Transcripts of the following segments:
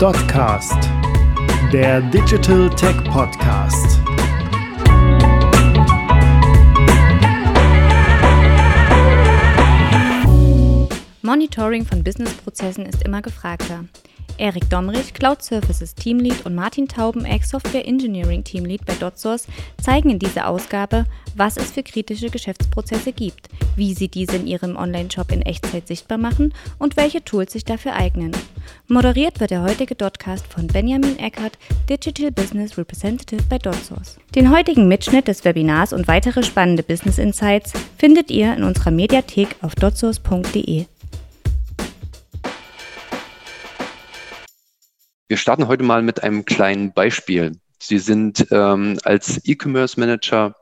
Dotcast, der Digital Tech Podcast. Monitoring von Businessprozessen ist immer gefragter. Erik Domrich, Cloud Services Teamlead und Martin Taubeneck, Software Engineering Teamlead bei DotSource, zeigen in dieser Ausgabe, was es für kritische Geschäftsprozesse gibt, wie sie diese in ihrem Online-Shop in Echtzeit sichtbar machen und welche Tools sich dafür eignen. Moderiert wird der heutige Dotcast von Benjamin Eckert, Digital Business Representative bei DotSource. Den heutigen Mitschnitt des Webinars und weitere spannende Business Insights findet ihr in unserer Mediathek auf dotsource.de. Wir starten heute mal mit einem kleinen Beispiel. Sie sind ähm, als E-Commerce Manager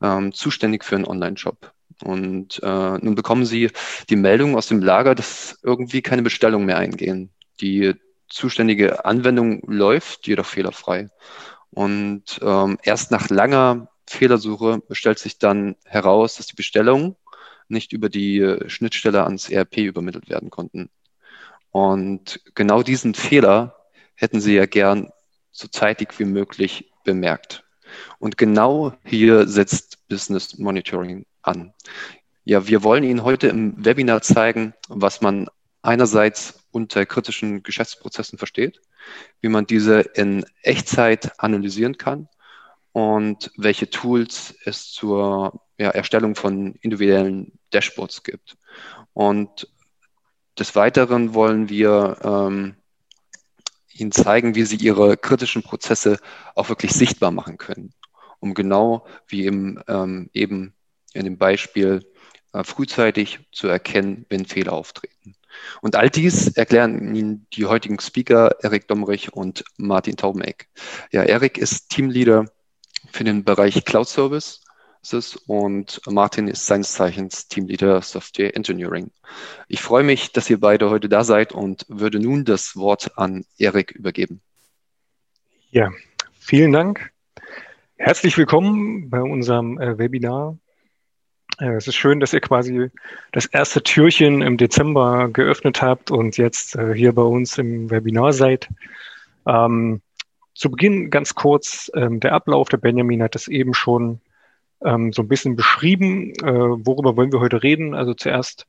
ähm, zuständig für einen Online-Shop. Und äh, nun bekommen Sie die Meldung aus dem Lager, dass irgendwie keine Bestellungen mehr eingehen. Die zuständige Anwendung läuft, jedoch fehlerfrei. Und ähm, erst nach langer Fehlersuche stellt sich dann heraus, dass die Bestellungen nicht über die äh, Schnittstelle ans ERP übermittelt werden konnten. Und genau diesen Fehler hätten sie ja gern so zeitig wie möglich bemerkt. Und genau hier setzt Business Monitoring an. Ja, wir wollen Ihnen heute im Webinar zeigen, was man einerseits unter kritischen Geschäftsprozessen versteht, wie man diese in Echtzeit analysieren kann und welche Tools es zur ja, Erstellung von individuellen Dashboards gibt. Und des Weiteren wollen wir ähm, ihnen zeigen, wie sie ihre kritischen Prozesse auch wirklich sichtbar machen können, um genau wie im, ähm, eben in dem Beispiel äh, frühzeitig zu erkennen, wenn Fehler auftreten. Und all dies erklären Ihnen die heutigen Speaker Erik Domrich und Martin Taubeneck. Ja, Erik ist Teamleader für den Bereich Cloud Service und Martin ist seines Zeichens Teamleader Software Engineering. Ich freue mich, dass ihr beide heute da seid und würde nun das Wort an Erik übergeben. Ja, vielen Dank. Herzlich willkommen bei unserem äh, Webinar. Äh, es ist schön, dass ihr quasi das erste Türchen im Dezember geöffnet habt und jetzt äh, hier bei uns im Webinar seid. Ähm, zu Beginn ganz kurz ähm, der Ablauf. Der Benjamin hat es eben schon ähm, so ein bisschen beschrieben. Äh, worüber wollen wir heute reden? Also zuerst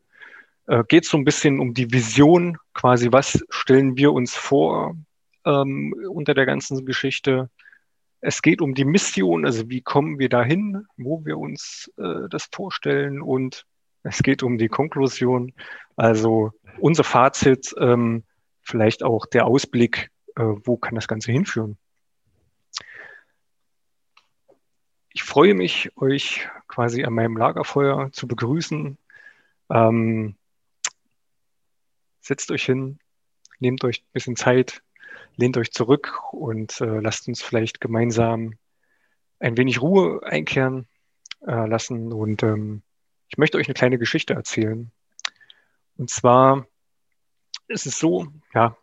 äh, geht es so ein bisschen um die Vision, quasi was stellen wir uns vor ähm, unter der ganzen Geschichte. Es geht um die Mission, also wie kommen wir dahin, wo wir uns äh, das vorstellen und es geht um die Konklusion, also unser Fazit, ähm, vielleicht auch der Ausblick, äh, wo kann das Ganze hinführen. Ich freue mich, euch quasi an meinem Lagerfeuer zu begrüßen. Ähm, setzt euch hin, nehmt euch ein bisschen Zeit, lehnt euch zurück und äh, lasst uns vielleicht gemeinsam ein wenig Ruhe einkehren äh, lassen. Und ähm, ich möchte euch eine kleine Geschichte erzählen. Und zwar ist es so, ja,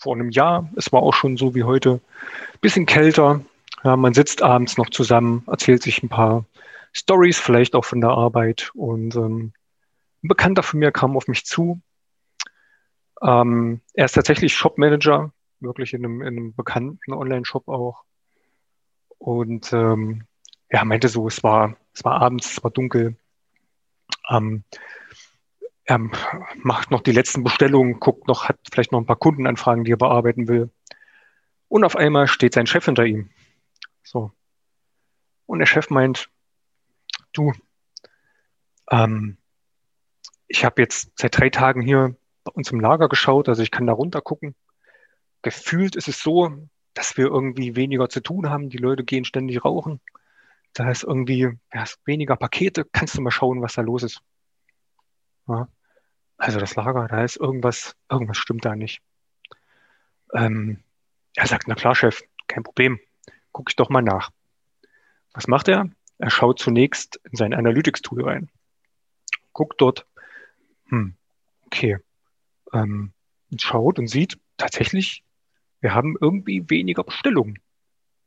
vor einem Jahr, es war auch schon so wie heute, bisschen kälter, ja, man sitzt abends noch zusammen, erzählt sich ein paar Stories, vielleicht auch von der Arbeit. Und ähm, ein Bekannter von mir kam auf mich zu. Ähm, er ist tatsächlich Shopmanager, wirklich in einem, in einem bekannten Online-Shop auch. Und ähm, er meinte so, es war, es war abends, es war dunkel. Ähm, er macht noch die letzten Bestellungen, guckt noch, hat vielleicht noch ein paar Kundenanfragen, die er bearbeiten will. Und auf einmal steht sein Chef hinter ihm so. Und der Chef meint, du, ähm, ich habe jetzt seit drei Tagen hier bei uns im Lager geschaut, also ich kann da runter gucken. Gefühlt ist es so, dass wir irgendwie weniger zu tun haben. Die Leute gehen ständig rauchen. Da ist irgendwie ja, weniger Pakete. Kannst du mal schauen, was da los ist? Ja. Also das Lager, da ist irgendwas, irgendwas stimmt da nicht. Ähm, er sagt, na klar, Chef, kein Problem gucke ich doch mal nach. Was macht er? Er schaut zunächst in sein Analytics-Tool rein. Guckt dort, hm, okay, ähm, schaut und sieht tatsächlich, wir haben irgendwie weniger Bestellungen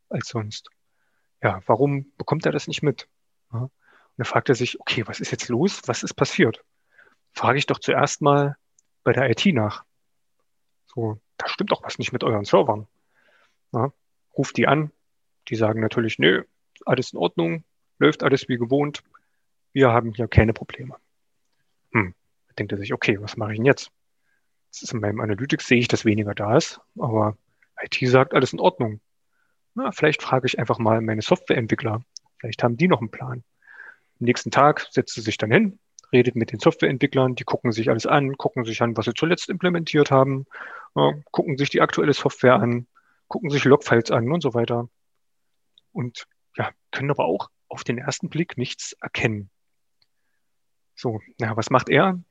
als sonst. Ja, warum bekommt er das nicht mit? Ja. Und dann fragt er sich, okay, was ist jetzt los? Was ist passiert? Frage ich doch zuerst mal bei der IT nach. So, da stimmt doch was nicht mit euren Servern. Ja, ruft die an, die sagen natürlich, nö, alles in Ordnung, läuft alles wie gewohnt, wir haben hier keine Probleme. Hm, da denkt er sich, okay, was mache ich denn jetzt? Das ist in meinem Analytics sehe ich, dass weniger da ist, aber IT sagt alles in Ordnung. Na, vielleicht frage ich einfach mal meine Softwareentwickler. Vielleicht haben die noch einen Plan. Am nächsten Tag setzt sie sich dann hin, redet mit den Softwareentwicklern, die gucken sich alles an, gucken sich an, was sie zuletzt implementiert haben, gucken sich die aktuelle Software an, gucken sich Logfiles an und so weiter. Und ja, können aber auch auf den ersten Blick nichts erkennen. So, ja, was macht er?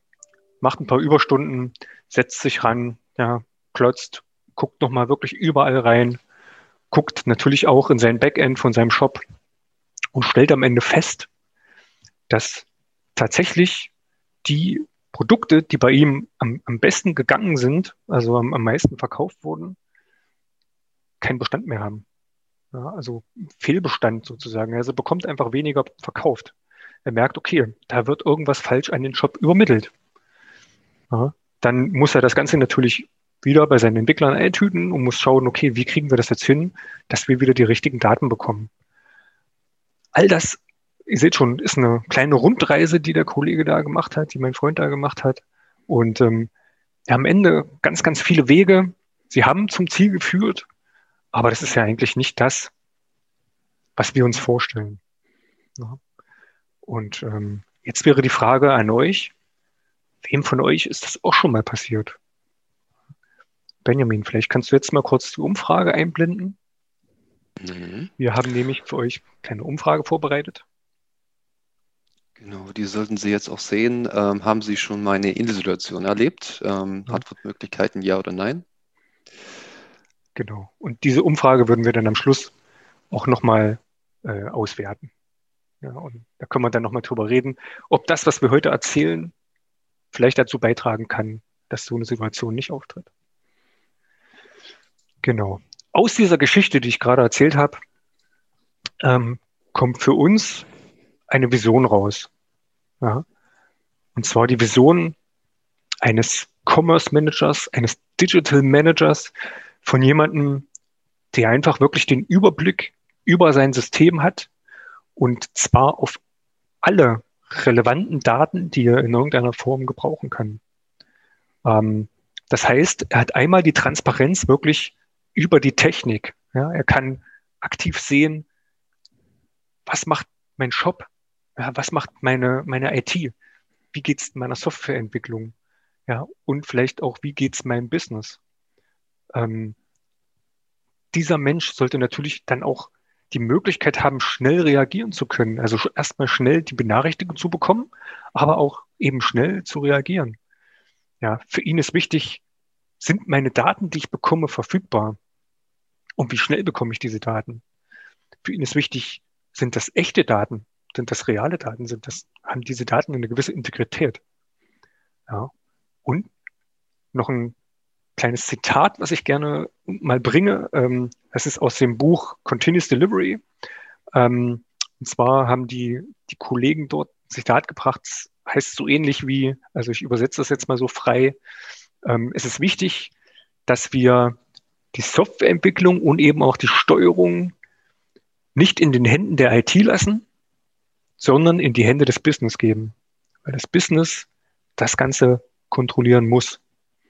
Macht ein paar Überstunden, setzt sich ran, ja, klotzt, guckt nochmal wirklich überall rein, guckt natürlich auch in sein Backend von seinem Shop und stellt am Ende fest, dass tatsächlich die Produkte, die bei ihm am, am besten gegangen sind, also am, am meisten verkauft wurden, keinen Bestand mehr haben. Ja, also Fehlbestand sozusagen. Also bekommt einfach weniger verkauft. Er merkt, okay, da wird irgendwas falsch an den Shop übermittelt. Ja, dann muss er das Ganze natürlich wieder bei seinen Entwicklern eintüten und muss schauen, okay, wie kriegen wir das jetzt hin, dass wir wieder die richtigen Daten bekommen. All das ihr seht schon, ist eine kleine Rundreise, die der Kollege da gemacht hat, die mein Freund da gemacht hat. Und ähm, am Ende ganz, ganz viele Wege. Sie haben zum Ziel geführt, aber das ist ja eigentlich nicht das, was wir uns vorstellen. Und ähm, jetzt wäre die Frage an euch, wem von euch ist das auch schon mal passiert? Benjamin, vielleicht kannst du jetzt mal kurz die Umfrage einblenden. Mhm. Wir haben nämlich für euch keine Umfrage vorbereitet. Genau, die sollten Sie jetzt auch sehen. Ähm, haben Sie schon mal eine Insituation erlebt? Ähm, ja. Antwortmöglichkeiten ja oder nein? Genau. Und diese Umfrage würden wir dann am Schluss auch nochmal äh, auswerten. Ja, und da können wir dann nochmal drüber reden, ob das, was wir heute erzählen, vielleicht dazu beitragen kann, dass so eine Situation nicht auftritt. Genau. Aus dieser Geschichte, die ich gerade erzählt habe, ähm, kommt für uns eine Vision raus. Ja. Und zwar die Vision eines Commerce Managers, eines Digital Managers, von jemandem, der einfach wirklich den Überblick über sein System hat und zwar auf alle relevanten Daten, die er in irgendeiner Form gebrauchen kann. Ähm, das heißt, er hat einmal die Transparenz wirklich über die Technik. Ja, er kann aktiv sehen, was macht mein Shop, ja, was macht meine, meine IT? Wie geht's meiner Softwareentwicklung? Ja, und vielleicht auch, wie geht's meinem Business? Ähm, dieser Mensch sollte natürlich dann auch die Möglichkeit haben, schnell reagieren zu können. Also erstmal schnell die Benachrichtigung zu bekommen, aber auch eben schnell zu reagieren. Ja, für ihn ist wichtig, sind meine Daten, die ich bekomme, verfügbar? Und wie schnell bekomme ich diese Daten? Für ihn ist wichtig, sind das echte Daten? sind das reale Daten, sind das, haben diese Daten eine gewisse Integrität. Ja. Und noch ein kleines Zitat, was ich gerne mal bringe. Ähm, ist aus dem Buch Continuous Delivery. Ähm, und zwar haben die, die Kollegen dort ein Zitat gebracht, heißt so ähnlich wie, also ich übersetze das jetzt mal so frei. Ähm, es ist wichtig, dass wir die Softwareentwicklung und eben auch die Steuerung nicht in den Händen der IT lassen, sondern in die Hände des Business geben. Weil das Business das Ganze kontrollieren muss.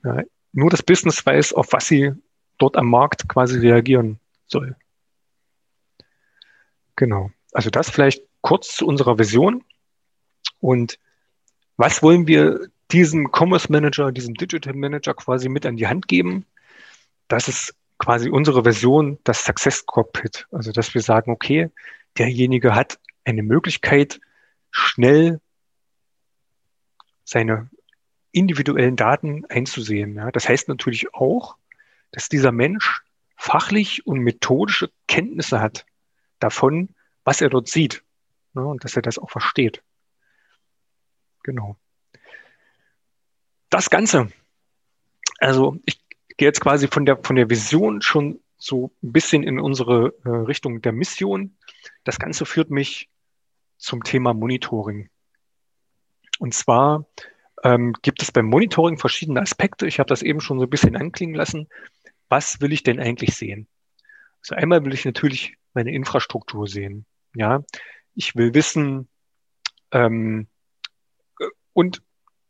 Ja, nur das Business weiß, auf was sie dort am Markt quasi reagieren soll. Genau. Also das vielleicht kurz zu unserer Vision. Und was wollen wir diesem Commerce Manager, diesem Digital Manager quasi mit an die Hand geben? Das ist quasi unsere Version, das Success Cockpit. Also, dass wir sagen, okay, derjenige hat eine Möglichkeit, schnell seine individuellen Daten einzusehen. Ja. Das heißt natürlich auch, dass dieser Mensch fachlich und methodische Kenntnisse hat davon, was er dort sieht ja, und dass er das auch versteht. Genau. Das Ganze, also ich gehe jetzt quasi von der, von der Vision schon so ein bisschen in unsere äh, Richtung der Mission. Das Ganze führt mich zum Thema Monitoring. Und zwar ähm, gibt es beim Monitoring verschiedene Aspekte. Ich habe das eben schon so ein bisschen anklingen lassen. Was will ich denn eigentlich sehen? Also einmal will ich natürlich meine Infrastruktur sehen. Ja, ich will wissen ähm, und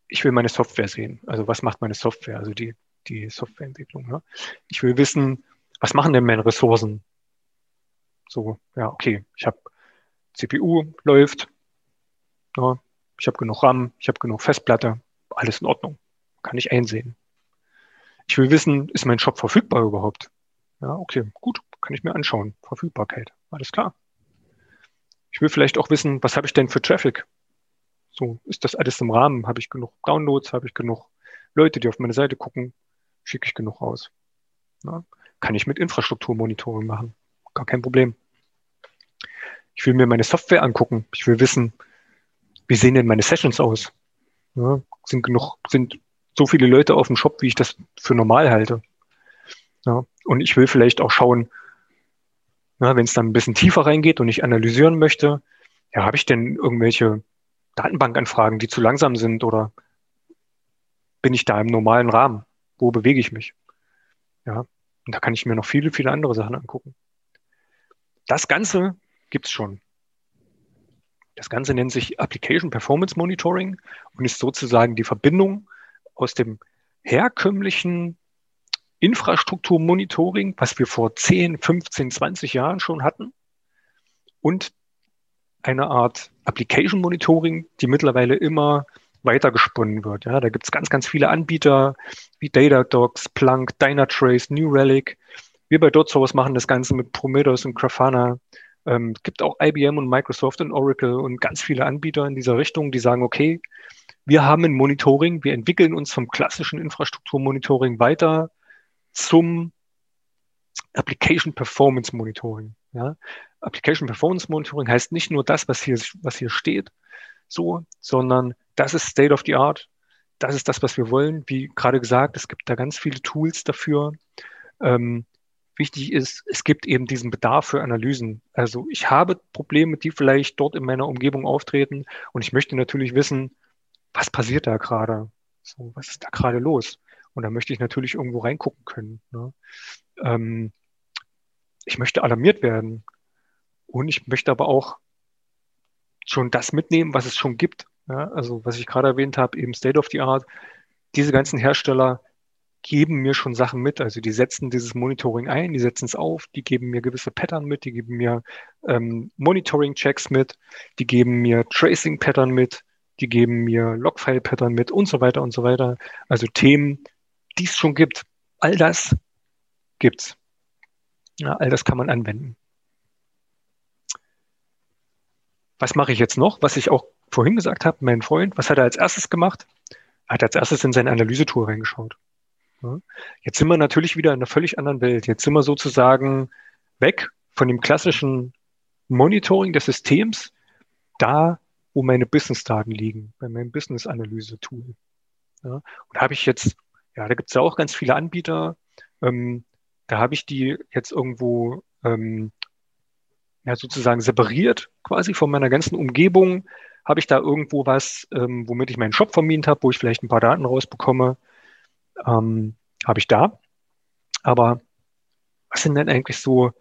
ich will meine Software sehen. Also was macht meine Software? Also die die Softwareentwicklung. Ne? Ich will wissen, was machen denn meine Ressourcen? So, ja, okay, ich habe CPU läuft, ja, ich habe genug RAM, ich habe genug Festplatte, alles in Ordnung, kann ich einsehen. Ich will wissen, ist mein Shop verfügbar überhaupt? Ja, okay, gut, kann ich mir anschauen. Verfügbarkeit, alles klar. Ich will vielleicht auch wissen, was habe ich denn für Traffic? So, ist das alles im Rahmen? Habe ich genug Downloads? Habe ich genug Leute, die auf meine Seite gucken? Schicke ich genug raus? Ja, kann ich mit Infrastrukturmonitoring machen? Gar kein Problem. Ich will mir meine Software angucken. Ich will wissen, wie sehen denn meine Sessions aus? Ja, sind genug, sind so viele Leute auf dem Shop, wie ich das für normal halte. Ja, und ich will vielleicht auch schauen, wenn es dann ein bisschen tiefer reingeht und ich analysieren möchte, ja, habe ich denn irgendwelche Datenbankanfragen, die zu langsam sind oder bin ich da im normalen Rahmen? Wo bewege ich mich? Ja, und da kann ich mir noch viele, viele andere Sachen angucken. Das Ganze gibt's schon. Das Ganze nennt sich Application Performance Monitoring und ist sozusagen die Verbindung aus dem herkömmlichen Infrastrukturmonitoring, was wir vor 10, 15, 20 Jahren schon hatten, und eine Art Application Monitoring, die mittlerweile immer weiter gesponnen wird. Ja, da gibt es ganz, ganz viele Anbieter wie Datadogs, Plunk, Dynatrace, New Relic. Wir bei DotSource machen das Ganze mit Prometheus und Grafana. Ähm, es gibt auch IBM und Microsoft und Oracle und ganz viele Anbieter in dieser Richtung, die sagen, okay, wir haben ein Monitoring, wir entwickeln uns vom klassischen Infrastrukturmonitoring weiter zum Application Performance Monitoring. Ja? Application Performance Monitoring heißt nicht nur das, was hier, was hier steht, so, sondern das ist State of the Art. Das ist das, was wir wollen. Wie gerade gesagt, es gibt da ganz viele Tools dafür. Ähm, wichtig ist, es gibt eben diesen Bedarf für Analysen. Also ich habe Probleme, die vielleicht dort in meiner Umgebung auftreten und ich möchte natürlich wissen, was passiert da gerade? So, was ist da gerade los? Und da möchte ich natürlich irgendwo reingucken können. Ne? Ähm, ich möchte alarmiert werden. Und ich möchte aber auch schon das mitnehmen, was es schon gibt. Ja, also was ich gerade erwähnt habe, eben State of the Art. Diese ganzen Hersteller geben mir schon Sachen mit. Also die setzen dieses Monitoring ein, die setzen es auf, die geben mir gewisse Pattern mit, die geben mir ähm, Monitoring-Checks mit, die geben mir Tracing-Pattern mit, die geben mir Logfile-Pattern mit und so weiter und so weiter. Also Themen, die es schon gibt. All das gibt's. Ja, all das kann man anwenden. Was mache ich jetzt noch? Was ich auch vorhin gesagt habe, mein Freund, was hat er als erstes gemacht? Er hat als erstes in seine Analysetour reingeschaut. Ja. Jetzt sind wir natürlich wieder in einer völlig anderen Welt. Jetzt sind wir sozusagen weg von dem klassischen Monitoring des Systems, da, wo meine Business-Daten liegen, bei meinem Business-Analyse-Tool. Ja. Und da habe ich jetzt, ja, da gibt es ja auch ganz viele Anbieter, ähm, da habe ich die jetzt irgendwo ähm, ja, sozusagen separiert quasi von meiner ganzen Umgebung, habe ich da irgendwo was, ähm, womit ich meinen Shop vermietet habe, wo ich vielleicht ein paar Daten rausbekomme, ähm, habe ich da. Aber was sind denn eigentlich so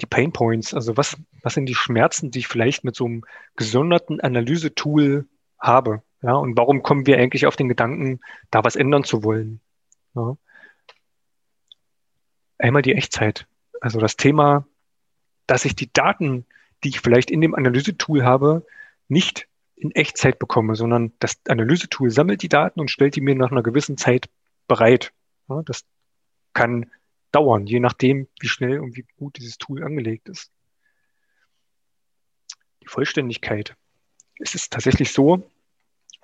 die Pain Points? Also was, was sind die Schmerzen, die ich vielleicht mit so einem gesonderten Analysetool habe? Ja, und warum kommen wir eigentlich auf den Gedanken, da was ändern zu wollen? Ja. Einmal die Echtzeit. Also das Thema, dass ich die Daten, die ich vielleicht in dem Analysetool habe, nicht in Echtzeit bekomme, sondern das Analysetool sammelt die Daten und stellt die mir nach einer gewissen Zeit bereit. Ja, das kann dauern, je nachdem, wie schnell und wie gut dieses Tool angelegt ist. Die Vollständigkeit. Es ist tatsächlich so,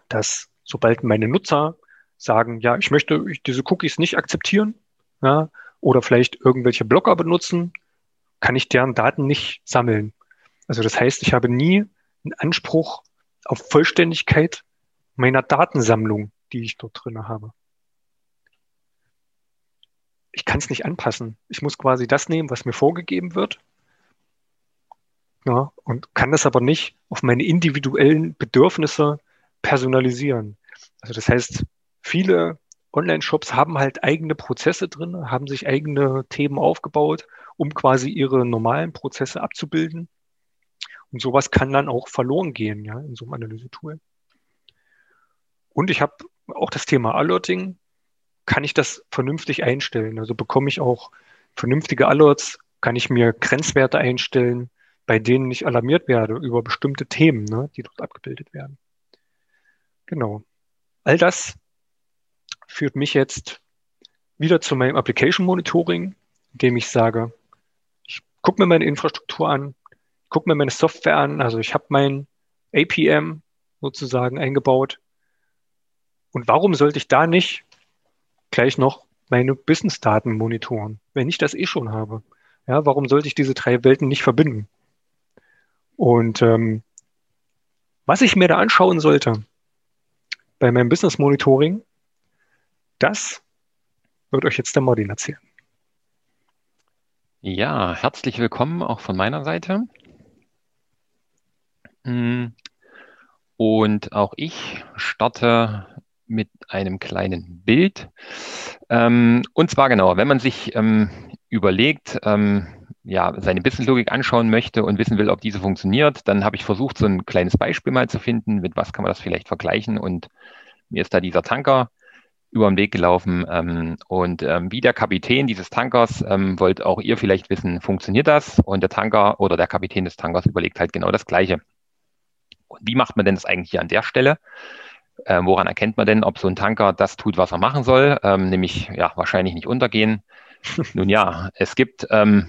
dass sobald meine Nutzer sagen, ja, ich möchte diese Cookies nicht akzeptieren, ja, oder vielleicht irgendwelche Blocker benutzen, kann ich deren Daten nicht sammeln. Also das heißt, ich habe nie einen Anspruch auf Vollständigkeit meiner Datensammlung, die ich dort drin habe. Ich kann es nicht anpassen. Ich muss quasi das nehmen, was mir vorgegeben wird. Ja, und kann das aber nicht auf meine individuellen Bedürfnisse personalisieren. Also das heißt, viele Online-Shops haben halt eigene Prozesse drin, haben sich eigene Themen aufgebaut, um quasi ihre normalen Prozesse abzubilden. Und sowas kann dann auch verloren gehen, ja, in so einem Analysetool. Und ich habe auch das Thema Alerting. Kann ich das vernünftig einstellen? Also bekomme ich auch vernünftige Alerts? Kann ich mir Grenzwerte einstellen, bei denen ich alarmiert werde über bestimmte Themen, ne, die dort abgebildet werden? Genau. All das führt mich jetzt wieder zu meinem Application Monitoring, indem ich sage, ich gucke mir meine Infrastruktur an, gucke mir meine Software an, also ich habe mein APM sozusagen eingebaut. Und warum sollte ich da nicht gleich noch meine Business-Daten monitoren, wenn ich das eh schon habe? Ja, warum sollte ich diese drei Welten nicht verbinden? Und ähm, was ich mir da anschauen sollte bei meinem Business Monitoring, das wird euch jetzt der Martin erzählen. Ja, herzlich willkommen auch von meiner Seite. Mm, und auch ich starte mit einem kleinen Bild. Ähm, und zwar genau, wenn man sich ähm, überlegt, ähm, ja, seine Businesslogik anschauen möchte und wissen will, ob diese funktioniert, dann habe ich versucht, so ein kleines Beispiel mal zu finden, mit was kann man das vielleicht vergleichen. Und mir ist da dieser Tanker über den Weg gelaufen. Ähm, und ähm, wie der Kapitän dieses Tankers ähm, wollt auch ihr vielleicht wissen, funktioniert das? Und der Tanker oder der Kapitän des Tankers überlegt halt genau das Gleiche. Und wie macht man denn das eigentlich hier an der Stelle? Äh, woran erkennt man denn, ob so ein Tanker das tut, was er machen soll, ähm, nämlich ja wahrscheinlich nicht untergehen? Nun ja, es gibt ähm,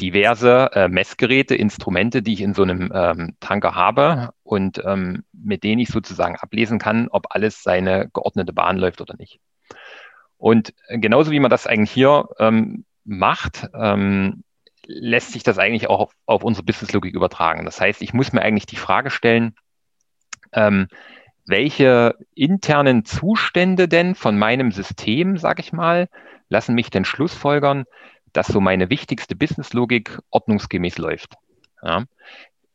diverse äh, Messgeräte, Instrumente, die ich in so einem ähm, Tanker habe und ähm, mit denen ich sozusagen ablesen kann, ob alles seine geordnete Bahn läuft oder nicht. Und genauso wie man das eigentlich hier ähm, macht, ähm, lässt sich das eigentlich auch auf, auf unsere Businesslogik übertragen. Das heißt, ich muss mir eigentlich die Frage stellen, ähm, welche internen Zustände denn von meinem System, sage ich mal, lassen mich denn schlussfolgern, dass so meine wichtigste Businesslogik ordnungsgemäß läuft. Ja.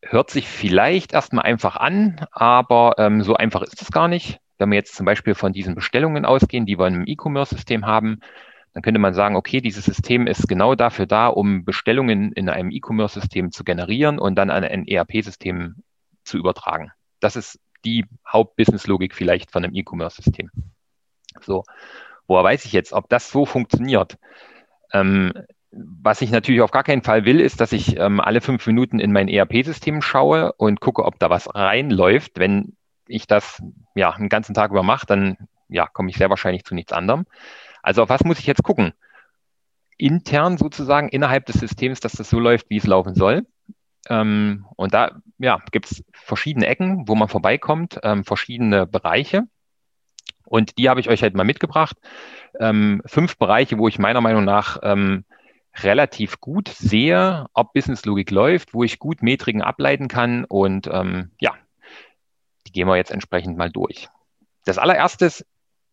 Hört sich vielleicht erstmal einfach an, aber ähm, so einfach ist es gar nicht. Wenn wir jetzt zum Beispiel von diesen Bestellungen ausgehen, die wir im E-Commerce-System haben, dann könnte man sagen, okay, dieses System ist genau dafür da, um Bestellungen in einem E-Commerce-System zu generieren und dann an ein ERP-System zu übertragen. Das ist die Hauptbusinesslogik vielleicht von einem E-Commerce-System. So, woher weiß ich jetzt, ob das so funktioniert? Ähm, was ich natürlich auf gar keinen Fall will, ist, dass ich ähm, alle fünf Minuten in mein ERP-System schaue und gucke, ob da was reinläuft. Wenn ich das ja einen ganzen Tag über mache, dann ja, komme ich sehr wahrscheinlich zu nichts anderem. Also auf was muss ich jetzt gucken? Intern sozusagen innerhalb des Systems, dass das so läuft, wie es laufen soll. Ähm, und da ja, gibt es verschiedene Ecken, wo man vorbeikommt, ähm, verschiedene Bereiche. Und die habe ich euch halt mal mitgebracht. Ähm, fünf Bereiche, wo ich meiner Meinung nach ähm, relativ gut sehe, ob Businesslogik läuft, wo ich gut Metriken ableiten kann. Und ähm, ja, die gehen wir jetzt entsprechend mal durch. Das allererste,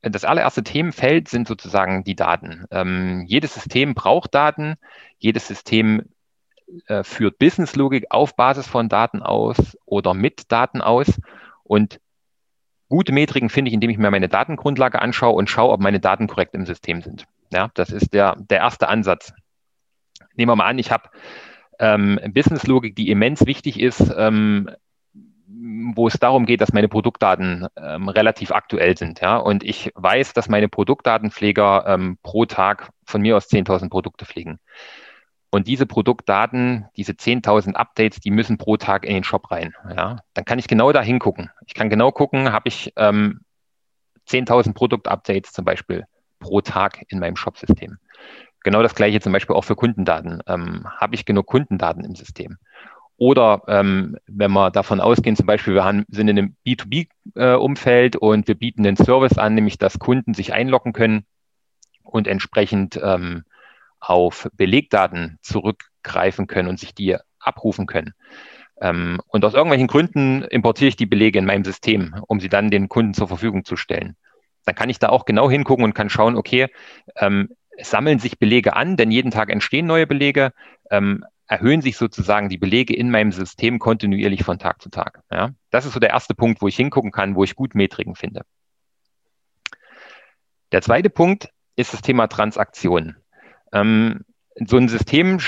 das allererste Themenfeld sind sozusagen die Daten. Ähm, jedes System braucht Daten. Jedes System äh, führt Businesslogik auf Basis von Daten aus oder mit Daten aus. Und Gute Metriken finde ich, indem ich mir meine Datengrundlage anschaue und schaue, ob meine Daten korrekt im System sind. Ja, das ist der, der erste Ansatz. Nehmen wir mal an, ich habe ähm, Businesslogik, die immens wichtig ist, ähm, wo es darum geht, dass meine Produktdaten ähm, relativ aktuell sind. Ja? Und ich weiß, dass meine Produktdatenpfleger ähm, pro Tag von mir aus 10.000 Produkte pflegen. Und diese Produktdaten, diese 10.000 Updates, die müssen pro Tag in den Shop rein. Ja? Dann kann ich genau da hingucken. Ich kann genau gucken, habe ich ähm, 10.000 Produktupdates zum Beispiel pro Tag in meinem Shop-System. Genau das gleiche zum Beispiel auch für Kundendaten. Ähm, habe ich genug Kundendaten im System? Oder ähm, wenn wir davon ausgehen, zum Beispiel, wir haben, sind in einem B2B-Umfeld äh, und wir bieten einen Service an, nämlich dass Kunden sich einloggen können und entsprechend ähm, auf Belegdaten zurückgreifen können und sich die abrufen können. Ähm, und aus irgendwelchen Gründen importiere ich die Belege in meinem System, um sie dann den Kunden zur Verfügung zu stellen. Dann kann ich da auch genau hingucken und kann schauen, okay, ähm, sammeln sich Belege an, denn jeden Tag entstehen neue Belege, ähm, erhöhen sich sozusagen die Belege in meinem System kontinuierlich von Tag zu Tag. Ja? Das ist so der erste Punkt, wo ich hingucken kann, wo ich gut Metriken finde. Der zweite Punkt ist das Thema Transaktionen. Ähm, so ein System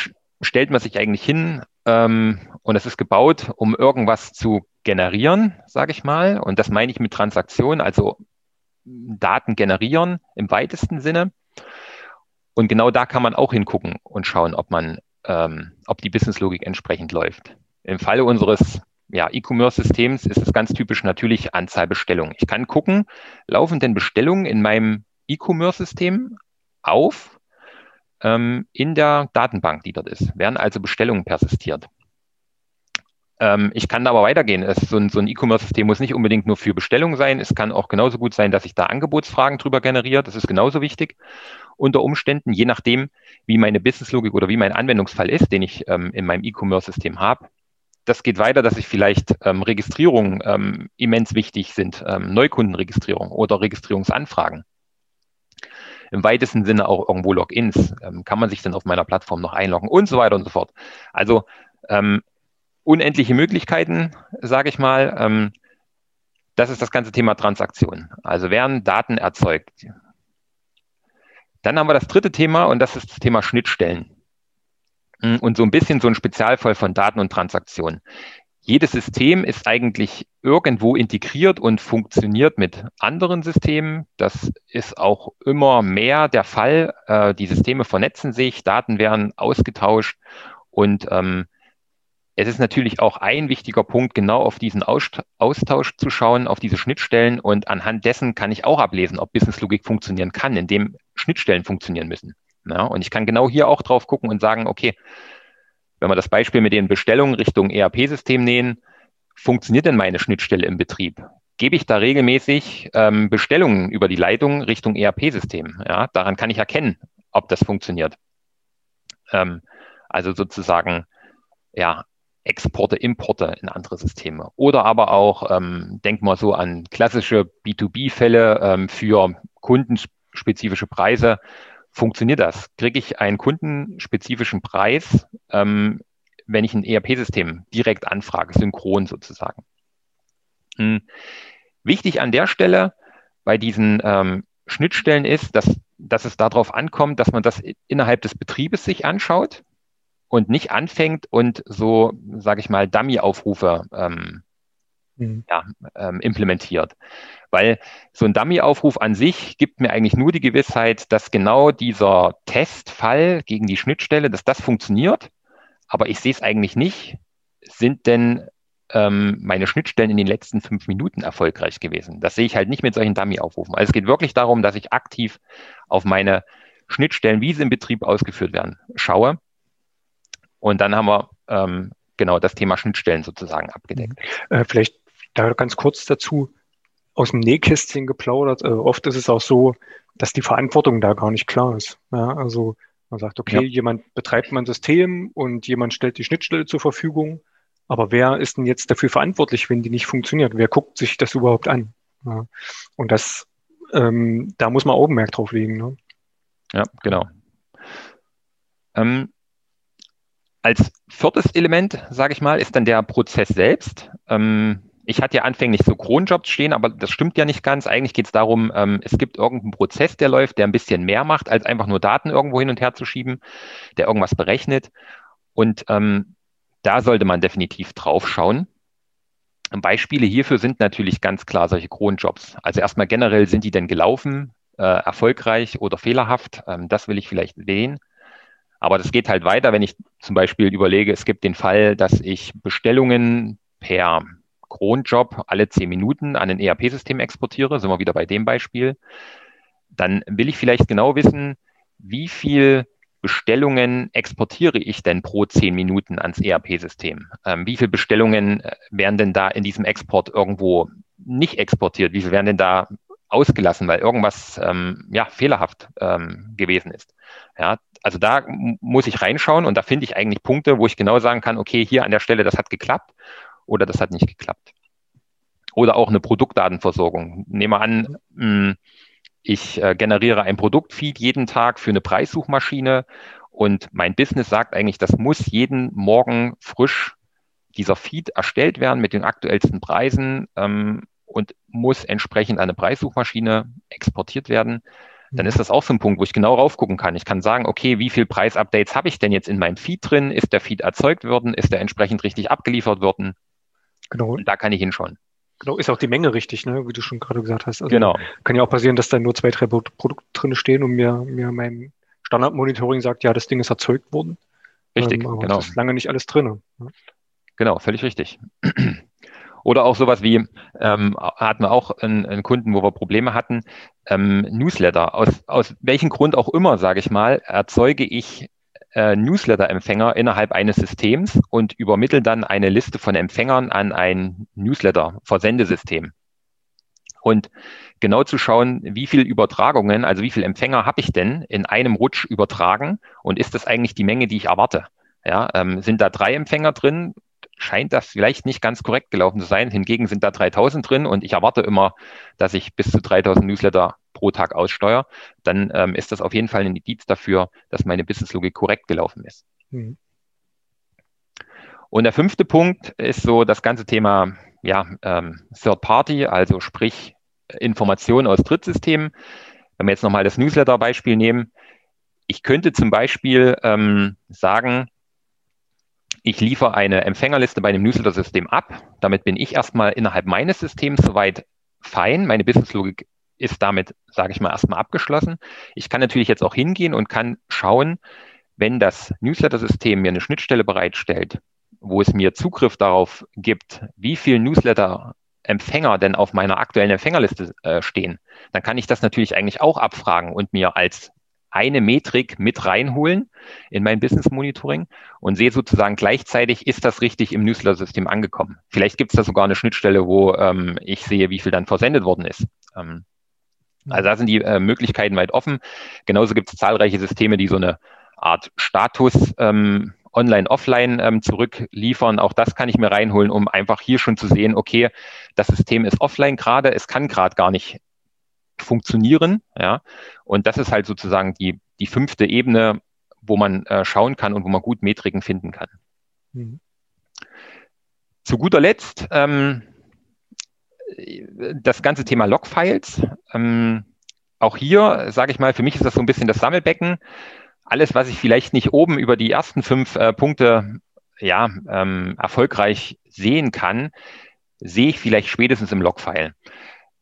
stellt man sich eigentlich hin ähm, und es ist gebaut, um irgendwas zu generieren, sage ich mal. Und das meine ich mit Transaktionen, also Daten generieren im weitesten Sinne. Und genau da kann man auch hingucken und schauen, ob man, ähm, ob die Businesslogik entsprechend läuft. Im Falle unseres ja, E-Commerce-Systems ist es ganz typisch natürlich Anzahl Bestellungen. Ich kann gucken, laufen denn Bestellungen in meinem E-Commerce-System auf ähm, in der Datenbank, die dort ist. Werden also Bestellungen persistiert. Ähm, ich kann da aber weitergehen. Es, so ein, so E-Commerce-System muss nicht unbedingt nur für Bestellungen sein. Es kann auch genauso gut sein, dass ich da Angebotsfragen drüber generiere. Das ist genauso wichtig. Unter Umständen, je nachdem, wie meine Businesslogik oder wie mein Anwendungsfall ist, den ich ähm, in meinem E-Commerce-System habe. Das geht weiter, dass ich vielleicht ähm, Registrierungen ähm, immens wichtig sind, ähm, Neukundenregistrierung oder Registrierungsanfragen im weitesten Sinne auch irgendwo Logins. Ähm, kann man sich dann auf meiner Plattform noch einloggen und so weiter und so fort. Also ähm, unendliche Möglichkeiten, sage ich mal. Ähm, das ist das ganze Thema Transaktion. Also werden Daten erzeugt. Dann haben wir das dritte Thema und das ist das Thema Schnittstellen. Hm, und so ein bisschen so ein Spezialfall von Daten und Transaktionen. Jedes System ist eigentlich irgendwo integriert und funktioniert mit anderen Systemen. Das ist auch immer mehr der Fall. Äh, die Systeme vernetzen sich, Daten werden ausgetauscht und ähm, es ist natürlich auch ein wichtiger Punkt, genau auf diesen Austausch zu schauen, auf diese Schnittstellen. Und anhand dessen kann ich auch ablesen, ob Businesslogik funktionieren kann, indem Schnittstellen funktionieren müssen. Ja, und ich kann genau hier auch drauf gucken und sagen, okay, wenn wir das Beispiel mit den Bestellungen Richtung ERP-System nehmen, funktioniert denn meine Schnittstelle im Betrieb? Gebe ich da regelmäßig ähm, Bestellungen über die Leitung Richtung ERP-System? Ja, daran kann ich erkennen, ob das funktioniert. Ähm, also sozusagen, ja, Exporte, Importe in andere Systeme. Oder aber auch, ähm, denk mal so an klassische B2B-Fälle ähm, für kundenspezifische Preise. Funktioniert das? Kriege ich einen kundenspezifischen Preis, ähm, wenn ich ein ERP-System direkt anfrage, synchron sozusagen? Hm. Wichtig an der Stelle bei diesen ähm, Schnittstellen ist, dass, dass es darauf ankommt, dass man das innerhalb des Betriebes sich anschaut und nicht anfängt und so, sage ich mal, Dummy-Aufrufe ähm, mhm. ja, ähm, implementiert. Weil so ein Dummy-Aufruf an sich gibt mir eigentlich nur die Gewissheit, dass genau dieser Testfall gegen die Schnittstelle, dass das funktioniert, aber ich sehe es eigentlich nicht. Sind denn ähm, meine Schnittstellen in den letzten fünf Minuten erfolgreich gewesen? Das sehe ich halt nicht mit solchen Dummy-Aufrufen. Also es geht wirklich darum, dass ich aktiv auf meine Schnittstellen, wie sie im Betrieb ausgeführt werden, schaue und dann haben wir ähm, genau das Thema Schnittstellen sozusagen abgedeckt. Mhm. Äh, vielleicht da ganz kurz dazu aus dem Nähkästchen geplaudert. Äh, oft ist es auch so, dass die Verantwortung da gar nicht klar ist. Ja, also man sagt, okay, ja. jemand betreibt mein System und jemand stellt die Schnittstelle zur Verfügung. Aber wer ist denn jetzt dafür verantwortlich, wenn die nicht funktioniert? Wer guckt sich das überhaupt an? Ja. Und das, ähm, da muss man Augenmerk drauf legen. Ne? Ja, genau. Ähm, als viertes Element, sage ich mal, ist dann der Prozess selbst. Ähm, ich hatte ja anfänglich so Kronjobs stehen, aber das stimmt ja nicht ganz. Eigentlich geht es darum, ähm, es gibt irgendeinen Prozess, der läuft, der ein bisschen mehr macht, als einfach nur Daten irgendwo hin und her zu schieben, der irgendwas berechnet. Und ähm, da sollte man definitiv drauf schauen. Beispiele hierfür sind natürlich ganz klar solche Kronjobs. Also erstmal generell, sind die denn gelaufen, äh, erfolgreich oder fehlerhaft? Ähm, das will ich vielleicht sehen. Aber das geht halt weiter, wenn ich zum Beispiel überlege, es gibt den Fall, dass ich Bestellungen per Cronjob alle zehn Minuten an ein ERP-System exportiere, sind wir wieder bei dem Beispiel. Dann will ich vielleicht genau wissen, wie viel Bestellungen exportiere ich denn pro zehn Minuten ans ERP-System? Ähm, wie viele Bestellungen äh, werden denn da in diesem Export irgendwo nicht exportiert? Wie viele werden denn da ausgelassen, weil irgendwas ähm, ja, fehlerhaft ähm, gewesen ist? Ja, also da muss ich reinschauen und da finde ich eigentlich Punkte, wo ich genau sagen kann, okay, hier an der Stelle, das hat geklappt oder das hat nicht geklappt. Oder auch eine Produktdatenversorgung. Nehmen wir an, ich äh, generiere ein Produktfeed jeden Tag für eine Preissuchmaschine und mein Business sagt eigentlich, das muss jeden Morgen frisch dieser Feed erstellt werden mit den aktuellsten Preisen. Ähm, und muss entsprechend an eine Preissuchmaschine exportiert werden, dann ist das auch so ein Punkt, wo ich genau raufgucken kann. Ich kann sagen, okay, wie viel Preisupdates habe ich denn jetzt in meinem Feed drin? Ist der Feed erzeugt worden? Ist der entsprechend richtig abgeliefert worden? Genau. Und da kann ich hinschauen. Genau, ist auch die Menge richtig, ne? wie du schon gerade gesagt hast. Also genau. Kann ja auch passieren, dass da nur zwei, drei Produkte drin stehen und mir, mir mein Standardmonitoring sagt, ja, das Ding ist erzeugt worden. Richtig, ähm, genau. Das ist lange nicht alles drin. Ne? Genau, völlig richtig. Oder auch sowas wie, ähm, hatten wir auch einen, einen Kunden, wo wir Probleme hatten, ähm, Newsletter. Aus, aus welchem Grund auch immer, sage ich mal, erzeuge ich äh, Newsletter-Empfänger innerhalb eines Systems und übermittle dann eine Liste von Empfängern an ein Newsletter-Versendesystem. Und genau zu schauen, wie viele Übertragungen, also wie viele Empfänger habe ich denn in einem Rutsch übertragen und ist das eigentlich die Menge, die ich erwarte? Ja, ähm, sind da drei Empfänger drin? scheint das vielleicht nicht ganz korrekt gelaufen zu sein. Hingegen sind da 3000 drin und ich erwarte immer, dass ich bis zu 3000 Newsletter pro Tag aussteuere. Dann ähm, ist das auf jeden Fall ein Indiz dafür, dass meine Businesslogik korrekt gelaufen ist. Mhm. Und der fünfte Punkt ist so das ganze Thema ja, ähm, Third Party, also sprich Informationen aus Drittsystemen. Wenn wir jetzt nochmal das Newsletter-Beispiel nehmen, ich könnte zum Beispiel ähm, sagen, ich liefere eine Empfängerliste bei einem Newsletter-System ab. Damit bin ich erstmal innerhalb meines Systems soweit fein. Meine Businesslogik ist damit, sage ich mal, erstmal abgeschlossen. Ich kann natürlich jetzt auch hingehen und kann schauen, wenn das Newsletter-System mir eine Schnittstelle bereitstellt, wo es mir Zugriff darauf gibt, wie viel Newsletter Empfänger denn auf meiner aktuellen Empfängerliste äh, stehen, dann kann ich das natürlich eigentlich auch abfragen und mir als eine Metrik mit reinholen in mein Business Monitoring und sehe sozusagen gleichzeitig, ist das richtig im Newsletter-System angekommen. Vielleicht gibt es da sogar eine Schnittstelle, wo ähm, ich sehe, wie viel dann versendet worden ist. Ähm, also da sind die äh, Möglichkeiten weit offen. Genauso gibt es zahlreiche Systeme, die so eine Art Status ähm, online, offline ähm, zurückliefern. Auch das kann ich mir reinholen, um einfach hier schon zu sehen, okay, das System ist offline gerade, es kann gerade gar nicht funktionieren. Ja, und das ist halt sozusagen die, die fünfte Ebene, wo man äh, schauen kann und wo man gut Metriken finden kann. Mhm. Zu guter Letzt ähm, das ganze Thema Logfiles. Ähm, auch hier, sage ich mal, für mich ist das so ein bisschen das Sammelbecken. Alles, was ich vielleicht nicht oben über die ersten fünf äh, Punkte ja, ähm, erfolgreich sehen kann, sehe ich vielleicht spätestens im Logfile.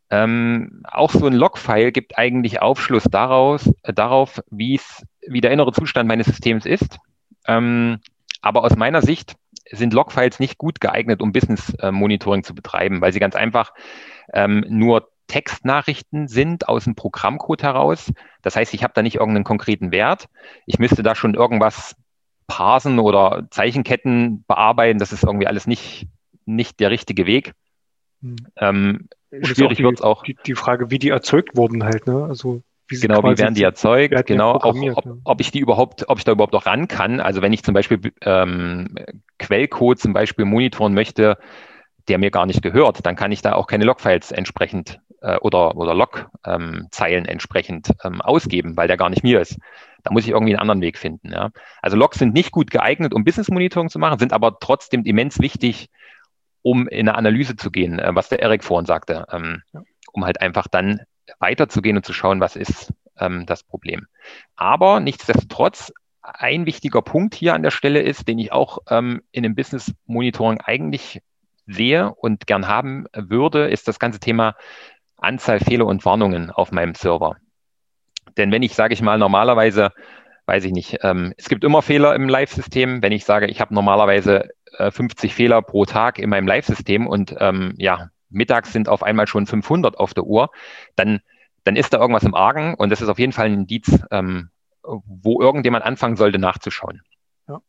Ähm, auch so ein Logfile gibt eigentlich Aufschluss daraus, äh, darauf, wie der innere Zustand meines Systems ist. Ähm, aber aus meiner Sicht sind Logfiles nicht gut geeignet, um Business äh, Monitoring zu betreiben, weil sie ganz einfach ähm, nur Textnachrichten sind aus dem Programmcode heraus. Das heißt, ich habe da nicht irgendeinen konkreten Wert. Ich müsste da schon irgendwas parsen oder Zeichenketten bearbeiten. Das ist irgendwie alles nicht, nicht der richtige Weg. Hm. Ähm, schwierig wird es auch. Die, die, Frage, wie die erzeugt wurden halt, ne? Also wie genau, wie werden die erzeugt? Genau, auch ob, ob, ich die überhaupt, ob ich da überhaupt noch ran kann. Also wenn ich zum Beispiel ähm, Quellcode zum Beispiel monitoren möchte, der mir gar nicht gehört, dann kann ich da auch keine Logfiles entsprechend äh, oder, oder Logzeilen ähm, entsprechend ähm, ausgeben, weil der gar nicht mir ist. Da muss ich irgendwie einen anderen Weg finden. Ja. Also Logs sind nicht gut geeignet, um Business Monitoring zu machen, sind aber trotzdem immens wichtig, um in eine Analyse zu gehen, äh, was der Erik vorhin sagte, ähm, ja. um halt einfach dann weiterzugehen und zu schauen, was ist ähm, das Problem. Aber nichtsdestotrotz, ein wichtiger Punkt hier an der Stelle ist, den ich auch ähm, in dem Business Monitoring eigentlich sehe und gern haben würde, ist das ganze Thema Anzahl Fehler und Warnungen auf meinem Server. Denn wenn ich, sage ich mal, normalerweise, weiß ich nicht, ähm, es gibt immer Fehler im Live-System. Wenn ich sage, ich habe normalerweise 50 äh, Fehler pro Tag in meinem Live-System und ähm, ja, mittags sind auf einmal schon 500 auf der Uhr, dann, dann ist da irgendwas im Argen und das ist auf jeden Fall ein Indiz, ähm, wo irgendjemand anfangen sollte nachzuschauen. Ja.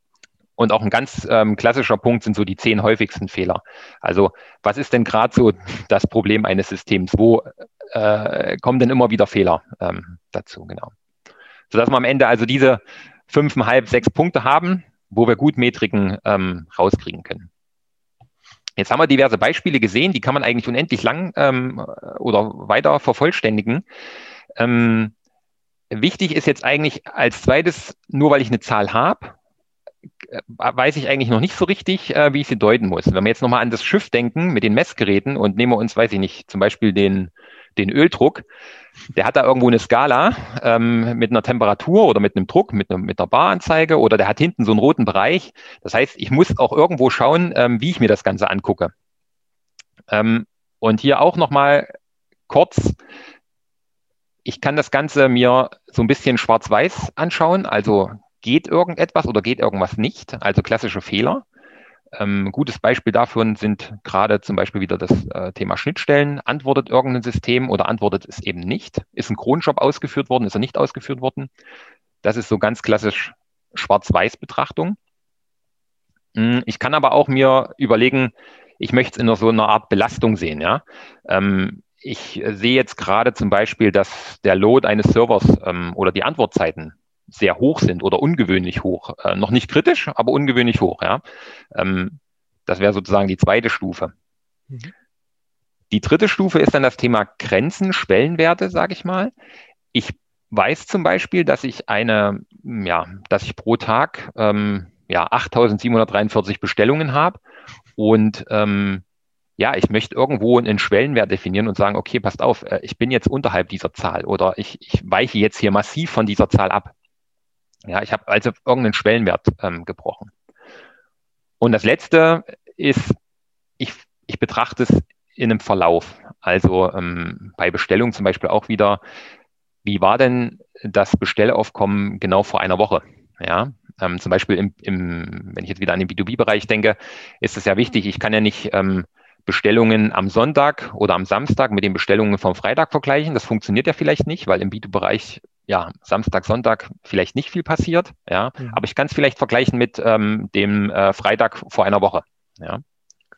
Und auch ein ganz ähm, klassischer Punkt sind so die zehn häufigsten Fehler. Also was ist denn gerade so das Problem eines Systems? Wo äh, kommen denn immer wieder Fehler ähm, dazu? Genau. Sodass wir am Ende also diese fünfeinhalb, sechs Punkte haben, wo wir gut Metriken ähm, rauskriegen können. Jetzt haben wir diverse Beispiele gesehen, die kann man eigentlich unendlich lang ähm, oder weiter vervollständigen. Ähm, wichtig ist jetzt eigentlich als zweites, nur weil ich eine Zahl habe, äh, weiß ich eigentlich noch nicht so richtig, äh, wie ich sie deuten muss. Wenn wir jetzt nochmal an das Schiff denken mit den Messgeräten und nehmen wir uns, weiß ich nicht, zum Beispiel den, den Öldruck, der hat da irgendwo eine Skala ähm, mit einer Temperatur oder mit einem Druck, mit, einem, mit einer Baranzeige oder der hat hinten so einen roten Bereich. Das heißt, ich muss auch irgendwo schauen, ähm, wie ich mir das Ganze angucke. Ähm, und hier auch nochmal kurz, ich kann das Ganze mir so ein bisschen schwarz-weiß anschauen, also geht irgendetwas oder geht irgendwas nicht, also klassische Fehler. Ähm, gutes Beispiel dafür sind gerade zum Beispiel wieder das äh, Thema Schnittstellen. Antwortet irgendein System oder antwortet es eben nicht? Ist ein Cronjob ausgeführt worden? Ist er nicht ausgeführt worden? Das ist so ganz klassisch Schwarz-Weiß-Betrachtung. Hm, ich kann aber auch mir überlegen, ich möchte es in so einer Art Belastung sehen. Ja? Ähm, ich sehe jetzt gerade zum Beispiel, dass der Load eines Servers ähm, oder die Antwortzeiten sehr hoch sind oder ungewöhnlich hoch. Äh, noch nicht kritisch, aber ungewöhnlich hoch. Ja? Ähm, das wäre sozusagen die zweite Stufe. Mhm. Die dritte Stufe ist dann das Thema Grenzen, Schwellenwerte, sage ich mal. Ich weiß zum Beispiel, dass ich eine, ja, dass ich pro Tag ähm, ja 8.743 Bestellungen habe und ähm, ja, ich möchte irgendwo einen Schwellenwert definieren und sagen, okay, passt auf, äh, ich bin jetzt unterhalb dieser Zahl oder ich, ich weiche jetzt hier massiv von dieser Zahl ab. Ja, ich habe also irgendeinen Schwellenwert ähm, gebrochen. Und das letzte ist, ich, ich betrachte es in einem Verlauf. Also ähm, bei Bestellung zum Beispiel auch wieder, wie war denn das Bestellaufkommen genau vor einer Woche? Ja, ähm, zum Beispiel im, im, wenn ich jetzt wieder an den B2B-Bereich denke, ist es ja wichtig, ich kann ja nicht ähm, Bestellungen am Sonntag oder am Samstag mit den Bestellungen vom Freitag vergleichen. Das funktioniert ja vielleicht nicht, weil im B2B-Bereich ja Samstag, Sonntag vielleicht nicht viel passiert. Ja, mhm. aber ich kann es vielleicht vergleichen mit ähm, dem äh, Freitag vor einer Woche. Ja.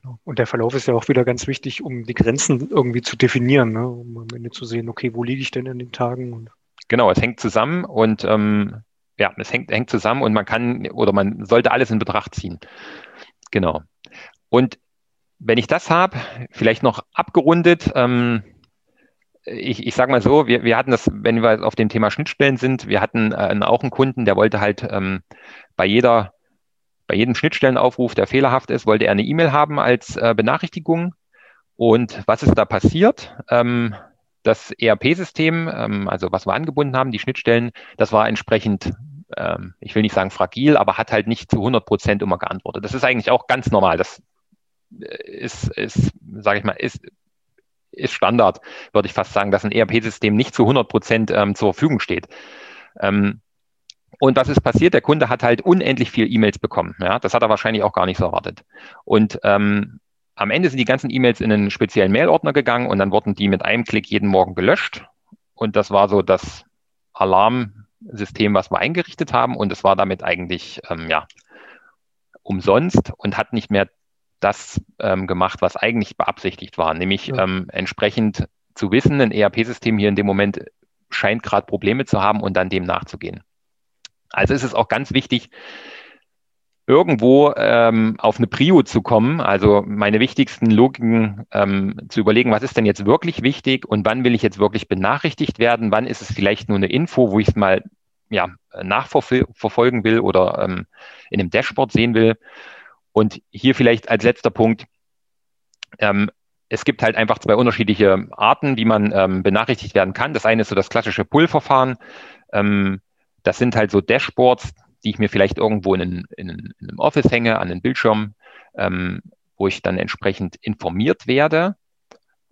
Genau. Und der Verlauf ist ja auch wieder ganz wichtig, um die Grenzen irgendwie zu definieren, ne? um am Ende zu sehen, okay, wo liege ich denn in den Tagen? Genau, es hängt zusammen und ähm, ja, es hängt, hängt zusammen und man kann oder man sollte alles in Betracht ziehen. Genau. Und wenn ich das habe, vielleicht noch abgerundet, ähm, ich, ich sage mal so, wir, wir hatten das, wenn wir auf dem Thema Schnittstellen sind, wir hatten äh, auch einen Kunden, der wollte halt ähm, bei jeder, bei jedem Schnittstellenaufruf, der fehlerhaft ist, wollte er eine E-Mail haben als äh, Benachrichtigung. Und was ist da passiert? Ähm, das ERP-System, ähm, also was wir angebunden haben, die Schnittstellen, das war entsprechend, ähm, ich will nicht sagen fragil, aber hat halt nicht zu 100 Prozent immer geantwortet. Das ist eigentlich auch ganz normal. Das ist, ist sage ich mal, ist, ist Standard, würde ich fast sagen, dass ein ERP-System nicht zu 100 Prozent ähm, zur Verfügung steht. Ähm, und was ist passiert? Der Kunde hat halt unendlich viel E-Mails bekommen. Ja, das hat er wahrscheinlich auch gar nicht so erwartet. Und ähm, am Ende sind die ganzen E-Mails in einen speziellen Mailordner gegangen und dann wurden die mit einem Klick jeden Morgen gelöscht. Und das war so das Alarmsystem, was wir eingerichtet haben. Und es war damit eigentlich ähm, ja umsonst und hat nicht mehr das ähm, gemacht, was eigentlich beabsichtigt war, nämlich ja. ähm, entsprechend zu wissen, ein ERP-System hier in dem Moment scheint gerade Probleme zu haben und dann dem nachzugehen. Also ist es auch ganz wichtig, irgendwo ähm, auf eine Prio zu kommen, also meine wichtigsten Logiken ähm, zu überlegen, was ist denn jetzt wirklich wichtig und wann will ich jetzt wirklich benachrichtigt werden, wann ist es vielleicht nur eine Info, wo ich es mal ja, nachverfolgen will oder ähm, in einem Dashboard sehen will. Und hier vielleicht als letzter Punkt, ähm, es gibt halt einfach zwei unterschiedliche Arten, wie man ähm, benachrichtigt werden kann. Das eine ist so das klassische Pull-Verfahren. Ähm, das sind halt so Dashboards, die ich mir vielleicht irgendwo in, in, in einem Office hänge, an den Bildschirm, ähm, wo ich dann entsprechend informiert werde.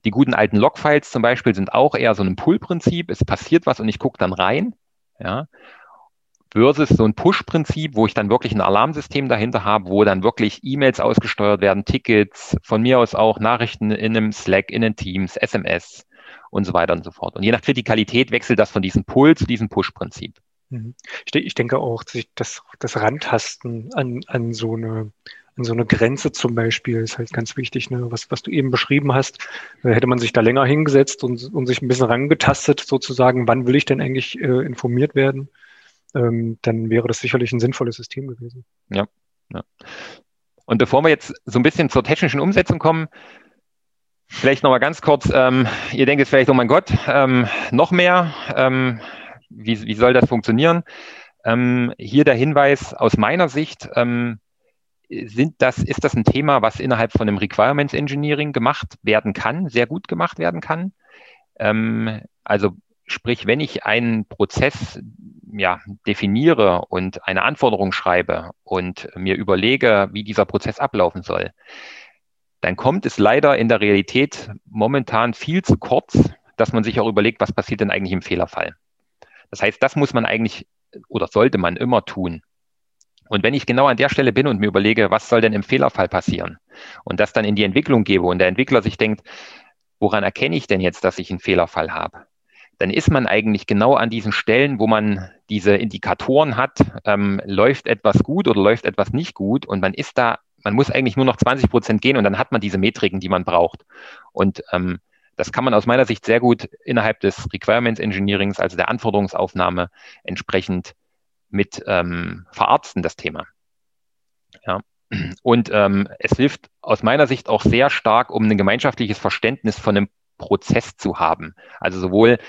Die guten alten Logfiles zum Beispiel sind auch eher so ein Pull-Prinzip. Es passiert was und ich gucke dann rein. Ja versus so ein Push-Prinzip, wo ich dann wirklich ein Alarmsystem dahinter habe, wo dann wirklich E-Mails ausgesteuert werden, Tickets, von mir aus auch Nachrichten in einem Slack, in den Teams, SMS und so weiter und so fort. Und je nach Kritikalität wechselt das von diesem Pull zu diesem Push-Prinzip. Mhm. Ich denke auch, dass das Randtasten an, an so eine an so eine Grenze zum Beispiel ist halt ganz wichtig, ne? was, was du eben beschrieben hast. Hätte man sich da länger hingesetzt und, und sich ein bisschen rangetastet, sozusagen, wann will ich denn eigentlich äh, informiert werden? Ähm, dann wäre das sicherlich ein sinnvolles System gewesen. Ja, ja. Und bevor wir jetzt so ein bisschen zur technischen Umsetzung kommen, vielleicht nochmal ganz kurz, ähm, ihr denkt jetzt vielleicht, oh mein Gott, ähm, noch mehr, ähm, wie, wie soll das funktionieren? Ähm, hier der Hinweis aus meiner Sicht, ähm, sind das, ist das ein Thema, was innerhalb von einem Requirements Engineering gemacht werden kann, sehr gut gemacht werden kann. Also sprich, wenn ich einen Prozess ja, definiere und eine Anforderung schreibe und mir überlege, wie dieser Prozess ablaufen soll, dann kommt es leider in der Realität momentan viel zu kurz, dass man sich auch überlegt, was passiert denn eigentlich im Fehlerfall. Das heißt, das muss man eigentlich oder sollte man immer tun. Und wenn ich genau an der Stelle bin und mir überlege, was soll denn im Fehlerfall passieren und das dann in die Entwicklung gebe und der Entwickler sich denkt, woran erkenne ich denn jetzt, dass ich einen Fehlerfall habe? Dann ist man eigentlich genau an diesen Stellen, wo man diese Indikatoren hat, ähm, läuft etwas gut oder läuft etwas nicht gut und man ist da, man muss eigentlich nur noch 20 Prozent gehen und dann hat man diese Metriken, die man braucht. Und ähm, das kann man aus meiner Sicht sehr gut innerhalb des Requirements Engineerings, also der Anforderungsaufnahme, entsprechend mit ähm, verarzten, das Thema. Ja. Und ähm, es hilft aus meiner Sicht auch sehr stark, um ein gemeinschaftliches Verständnis von einem Prozess zu haben. Also sowohl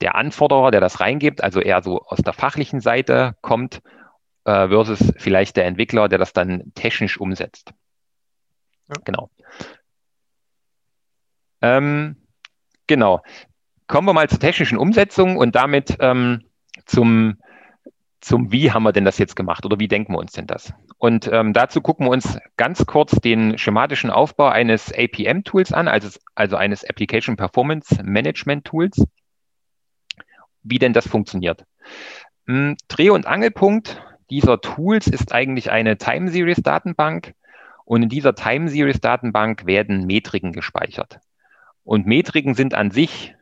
der Anforderer, der das reingibt, also eher so aus der fachlichen Seite kommt, äh, versus vielleicht der Entwickler, der das dann technisch umsetzt. Ja. Genau. Ähm, genau. Kommen wir mal zur technischen Umsetzung und damit ähm, zum zum Wie haben wir denn das jetzt gemacht oder wie denken wir uns denn das? Und ähm, dazu gucken wir uns ganz kurz den schematischen Aufbau eines APM-Tools an, also, also eines Application Performance Management Tools, wie denn das funktioniert. Hm, Dreh- und Angelpunkt dieser Tools ist eigentlich eine Time Series Datenbank und in dieser Time Series Datenbank werden Metriken gespeichert. Und Metriken sind an sich,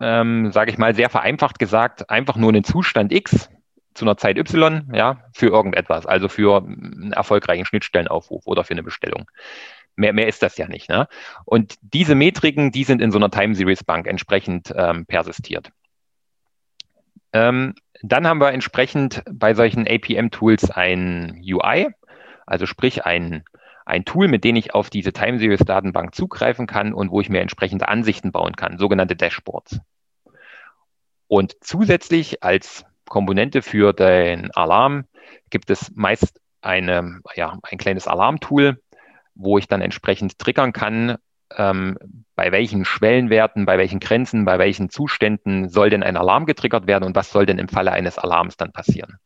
ähm, sage ich mal sehr vereinfacht gesagt, einfach nur einen Zustand X, zu einer Zeit Y, ja, für irgendetwas, also für einen erfolgreichen Schnittstellenaufruf oder für eine Bestellung. Mehr, mehr ist das ja nicht. Ne? Und diese Metriken, die sind in so einer Time Series Bank entsprechend ähm, persistiert. Ähm, dann haben wir entsprechend bei solchen APM-Tools ein UI, also sprich ein, ein Tool, mit dem ich auf diese Time Series Datenbank zugreifen kann und wo ich mir entsprechende Ansichten bauen kann, sogenannte Dashboards. Und zusätzlich als Komponente für den Alarm gibt es meist eine, ja, ein kleines Alarmtool, wo ich dann entsprechend triggern kann, ähm, bei welchen Schwellenwerten, bei welchen Grenzen, bei welchen Zuständen soll denn ein Alarm getriggert werden und was soll denn im Falle eines Alarms dann passieren.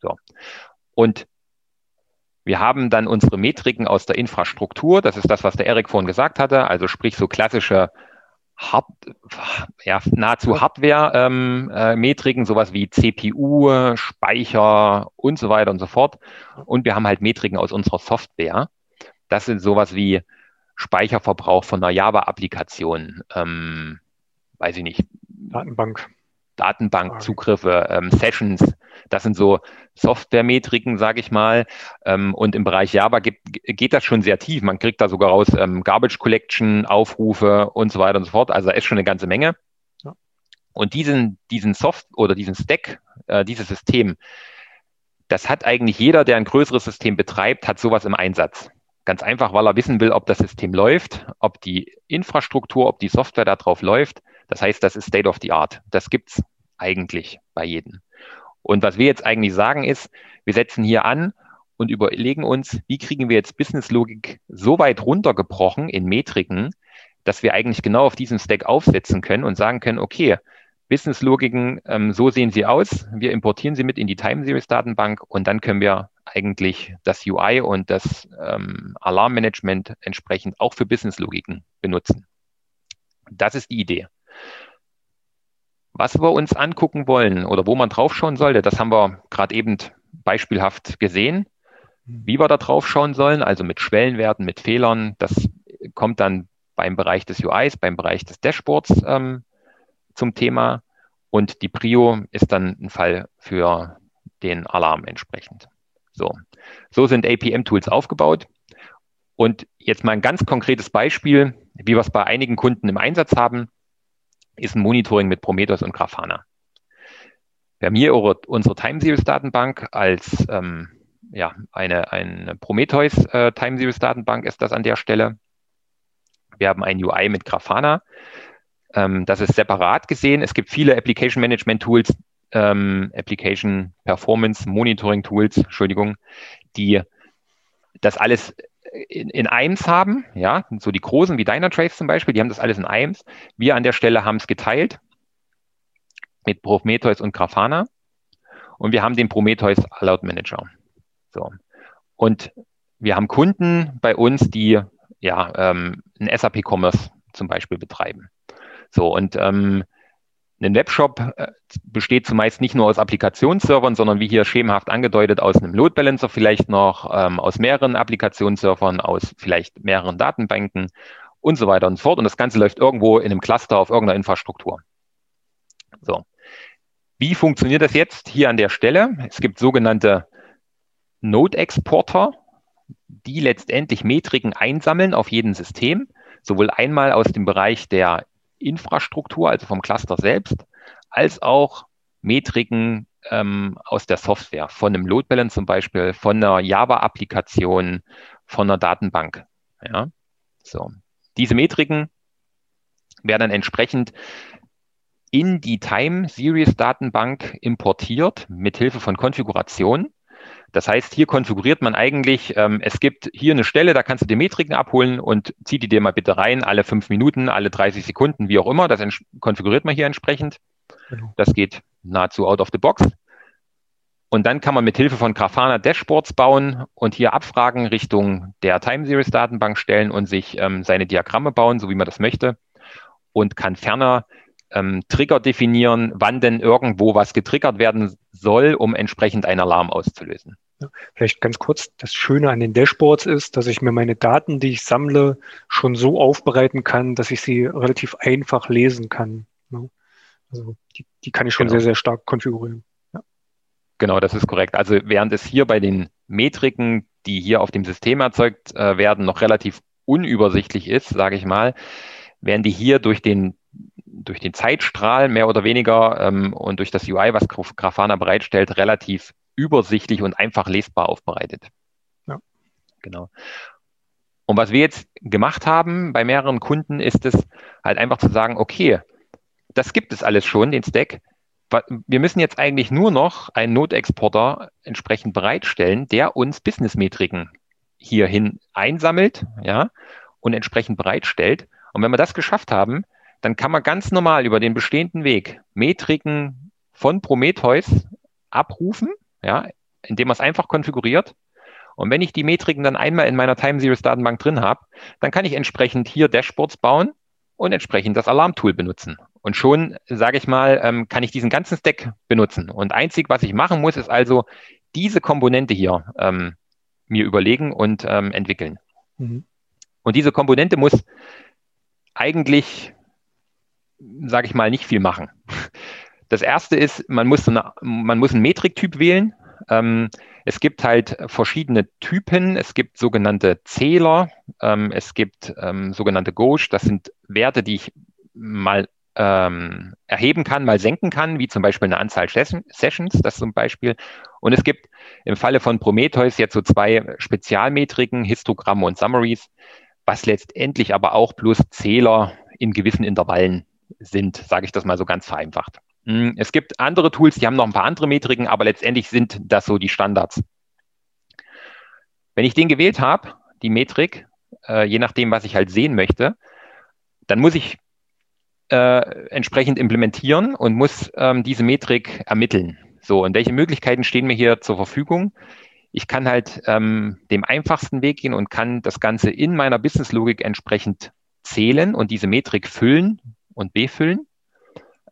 So. Und wir haben dann unsere Metriken aus der Infrastruktur, das ist das, was der Erik vorhin gesagt hatte, also sprich so klassische Hard, ja, nahezu Hardware-Metriken, ähm, äh, sowas wie CPU, Speicher und so weiter und so fort. Und wir haben halt Metriken aus unserer Software. Das sind sowas wie Speicherverbrauch von einer Java-Applikation, ähm, weiß ich nicht. Datenbank. Datenbankzugriffe, ähm, Sessions. Das sind so Software-Metriken, sage ich mal. Ähm, und im Bereich Java gibt, geht das schon sehr tief. Man kriegt da sogar raus ähm, Garbage Collection, Aufrufe und so weiter und so fort. Also da ist schon eine ganze Menge. Ja. Und diesen, diesen Soft oder diesen Stack, äh, dieses System, das hat eigentlich jeder, der ein größeres System betreibt, hat sowas im Einsatz. Ganz einfach, weil er wissen will, ob das System läuft, ob die Infrastruktur, ob die Software darauf läuft. Das heißt, das ist State of the Art. Das gibt's eigentlich bei jedem. Und was wir jetzt eigentlich sagen ist, wir setzen hier an und überlegen uns, wie kriegen wir jetzt Businesslogik so weit runtergebrochen in Metriken, dass wir eigentlich genau auf diesem Stack aufsetzen können und sagen können, okay, Businesslogiken, ähm, so sehen sie aus. Wir importieren sie mit in die Time Series Datenbank und dann können wir eigentlich das UI und das ähm, Alarmmanagement entsprechend auch für Businesslogiken benutzen. Das ist die Idee. Was wir uns angucken wollen oder wo man draufschauen sollte, das haben wir gerade eben beispielhaft gesehen. Wie wir da draufschauen sollen, also mit Schwellenwerten, mit Fehlern, das kommt dann beim Bereich des UIs, beim Bereich des Dashboards ähm, zum Thema. Und die Prio ist dann ein Fall für den Alarm entsprechend. So, so sind APM-Tools aufgebaut. Und jetzt mal ein ganz konkretes Beispiel, wie wir es bei einigen Kunden im Einsatz haben, ist ein Monitoring mit Prometheus und Grafana. Wir haben hier unsere Time Series Datenbank als ähm, ja, eine, eine Prometheus äh, Time Series Datenbank ist das an der Stelle. Wir haben ein UI mit Grafana. Ähm, das ist separat gesehen. Es gibt viele Application Management Tools, ähm, Application Performance Monitoring Tools, Entschuldigung, die das alles in, in eins haben, ja, so die großen wie Dynatrace zum Beispiel, die haben das alles in eins. Wir an der Stelle haben es geteilt mit Prometheus und Grafana und wir haben den Prometheus Allout Manager. So. Und wir haben Kunden bei uns, die ja ähm, ein SAP Commerce zum Beispiel betreiben. So, und ähm, ein Webshop äh, besteht zumeist nicht nur aus Applikationsservern, sondern wie hier schemenhaft angedeutet aus einem Load Balancer vielleicht noch, ähm, aus mehreren Applikationsservern, aus vielleicht mehreren Datenbanken und so weiter und so fort. Und das Ganze läuft irgendwo in einem Cluster auf irgendeiner Infrastruktur. So. Wie funktioniert das jetzt hier an der Stelle? Es gibt sogenannte Node-Exporter, die letztendlich Metriken einsammeln auf jedem System, sowohl einmal aus dem Bereich der Infrastruktur, also vom Cluster selbst, als auch Metriken ähm, aus der Software, von einem Load Balance zum Beispiel, von einer Java-Applikation, von einer Datenbank. Ja, so. Diese Metriken werden dann entsprechend in die Time Series Datenbank importiert mit Hilfe von Konfiguration. Das heißt, hier konfiguriert man eigentlich, ähm, es gibt hier eine Stelle, da kannst du die Metriken abholen und zieh die dir mal bitte rein, alle fünf Minuten, alle 30 Sekunden, wie auch immer. Das konfiguriert man hier entsprechend. Genau. Das geht nahezu out of the box. Und dann kann man mit Hilfe von Grafana Dashboards bauen und hier Abfragen Richtung der Time Series Datenbank stellen und sich ähm, seine Diagramme bauen, so wie man das möchte. Und kann ferner ähm, Trigger definieren, wann denn irgendwo was getriggert werden soll, um entsprechend einen Alarm auszulösen. Vielleicht ganz kurz, das Schöne an den Dashboards ist, dass ich mir meine Daten, die ich sammle, schon so aufbereiten kann, dass ich sie relativ einfach lesen kann. Ne? Also die, die kann ich schon genau. sehr, sehr stark konfigurieren. Ja. Genau, das ist korrekt. Also während es hier bei den Metriken, die hier auf dem System erzeugt äh, werden, noch relativ unübersichtlich ist, sage ich mal, werden die hier durch den durch den Zeitstrahl mehr oder weniger ähm, und durch das UI, was Grafana bereitstellt, relativ übersichtlich und einfach lesbar aufbereitet. Ja. Genau. Und was wir jetzt gemacht haben bei mehreren Kunden, ist es halt einfach zu sagen, okay, das gibt es alles schon, den Stack. Wir müssen jetzt eigentlich nur noch einen Notexporter entsprechend bereitstellen, der uns Business-Metriken hierhin einsammelt, ja, und entsprechend bereitstellt. Und wenn wir das geschafft haben, dann kann man ganz normal über den bestehenden Weg Metriken von Prometheus abrufen ja, indem man es einfach konfiguriert. Und wenn ich die Metriken dann einmal in meiner Time Series Datenbank drin habe, dann kann ich entsprechend hier Dashboards bauen und entsprechend das Alarmtool benutzen. Und schon, sage ich mal, ähm, kann ich diesen ganzen Stack benutzen. Und einzig, was ich machen muss, ist also diese Komponente hier ähm, mir überlegen und ähm, entwickeln. Mhm. Und diese Komponente muss eigentlich, sage ich mal, nicht viel machen. Das erste ist, man muss, eine, man muss einen Metriktyp wählen. Ähm, es gibt halt verschiedene Typen. Es gibt sogenannte Zähler. Ähm, es gibt ähm, sogenannte Gauche. Das sind Werte, die ich mal ähm, erheben kann, mal senken kann, wie zum Beispiel eine Anzahl Sessions, das zum Beispiel. Und es gibt im Falle von Prometheus jetzt so zwei Spezialmetriken, Histogramme und Summaries, was letztendlich aber auch plus Zähler in gewissen Intervallen sind, sage ich das mal so ganz vereinfacht. Hm, es gibt andere Tools, die haben noch ein paar andere Metriken, aber letztendlich sind das so die Standards. Wenn ich den gewählt habe, die Metrik, äh, je nachdem, was ich halt sehen möchte, dann muss ich äh, entsprechend implementieren und muss ähm, diese Metrik ermitteln. So, und welche Möglichkeiten stehen mir hier zur Verfügung? Ich kann halt ähm, dem einfachsten Weg gehen und kann das Ganze in meiner Businesslogik entsprechend zählen und diese Metrik füllen und befüllen.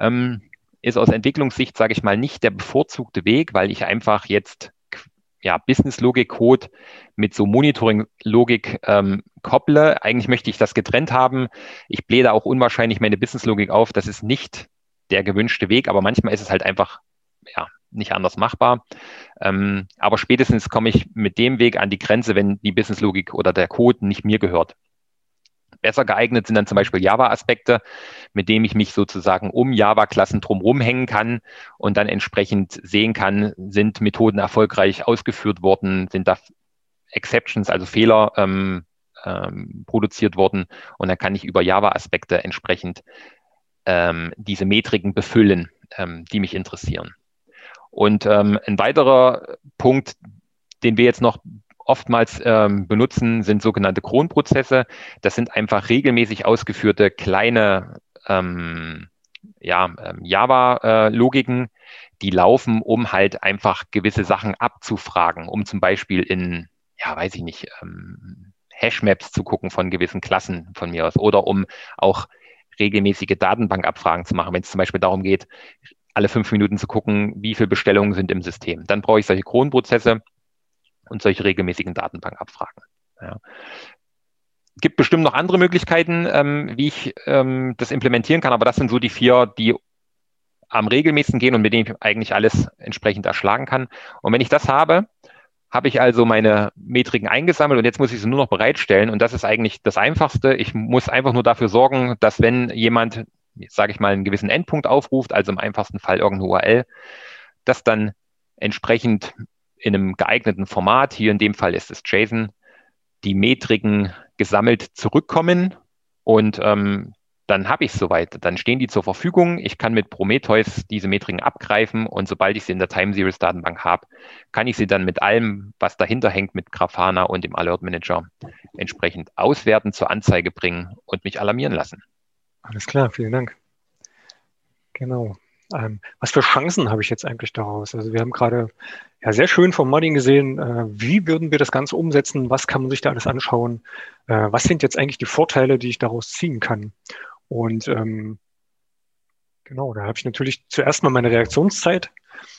Ähm, ist aus Entwicklungssicht, sage ich mal, nicht der bevorzugte Weg, weil ich einfach jetzt ja, Business-Logik-Code mit so Monitoring-Logik ähm, kopple. Eigentlich möchte ich das getrennt haben. Ich blähe auch unwahrscheinlich meine Business-Logik auf. Das ist nicht der gewünschte Weg, aber manchmal ist es halt einfach ja, nicht anders machbar. Ähm, aber spätestens komme ich mit dem Weg an die Grenze, wenn die Business-Logik oder der Code nicht mir gehört. Besser geeignet sind dann zum Beispiel Java-Aspekte, mit denen ich mich sozusagen um Java-Klassen drumherum hängen kann und dann entsprechend sehen kann, sind Methoden erfolgreich ausgeführt worden, sind da Exceptions, also Fehler ähm, ähm, produziert worden und dann kann ich über Java-Aspekte entsprechend ähm, diese Metriken befüllen, ähm, die mich interessieren. Und ähm, ein weiterer Punkt, den wir jetzt noch oftmals ähm, benutzen, sind sogenannte Kronprozesse. Das sind einfach regelmäßig ausgeführte kleine ähm, ja, ähm, Java-Logiken, die laufen, um halt einfach gewisse Sachen abzufragen, um zum Beispiel in, ja, weiß ich nicht, ähm, Hashmaps zu gucken von gewissen Klassen von mir aus oder um auch regelmäßige Datenbankabfragen zu machen, wenn es zum Beispiel darum geht, alle fünf Minuten zu gucken, wie viele Bestellungen sind im System. Dann brauche ich solche Kronprozesse und solche regelmäßigen Datenbankabfragen. Ja. Gibt bestimmt noch andere Möglichkeiten, ähm, wie ich ähm, das implementieren kann, aber das sind so die vier, die am regelmäßigsten gehen und mit denen ich eigentlich alles entsprechend erschlagen kann. Und wenn ich das habe, habe ich also meine Metriken eingesammelt und jetzt muss ich sie nur noch bereitstellen. Und das ist eigentlich das Einfachste. Ich muss einfach nur dafür sorgen, dass wenn jemand, sage ich mal, einen gewissen Endpunkt aufruft, also im einfachsten Fall irgendeine URL, dass dann entsprechend in einem geeigneten Format, hier in dem Fall ist es JSON, die Metriken gesammelt zurückkommen und ähm, dann habe ich es soweit. Dann stehen die zur Verfügung. Ich kann mit Prometheus diese Metriken abgreifen und sobald ich sie in der Time Series Datenbank habe, kann ich sie dann mit allem, was dahinter hängt, mit Grafana und dem Alert Manager entsprechend auswerten, zur Anzeige bringen und mich alarmieren lassen. Alles klar, vielen Dank. Genau. Ähm, was für Chancen habe ich jetzt eigentlich daraus? Also wir haben gerade ja sehr schön vom Modding gesehen, äh, wie würden wir das Ganze umsetzen? Was kann man sich da alles anschauen? Äh, was sind jetzt eigentlich die Vorteile, die ich daraus ziehen kann? Und ähm, genau, da habe ich natürlich zuerst mal meine Reaktionszeit.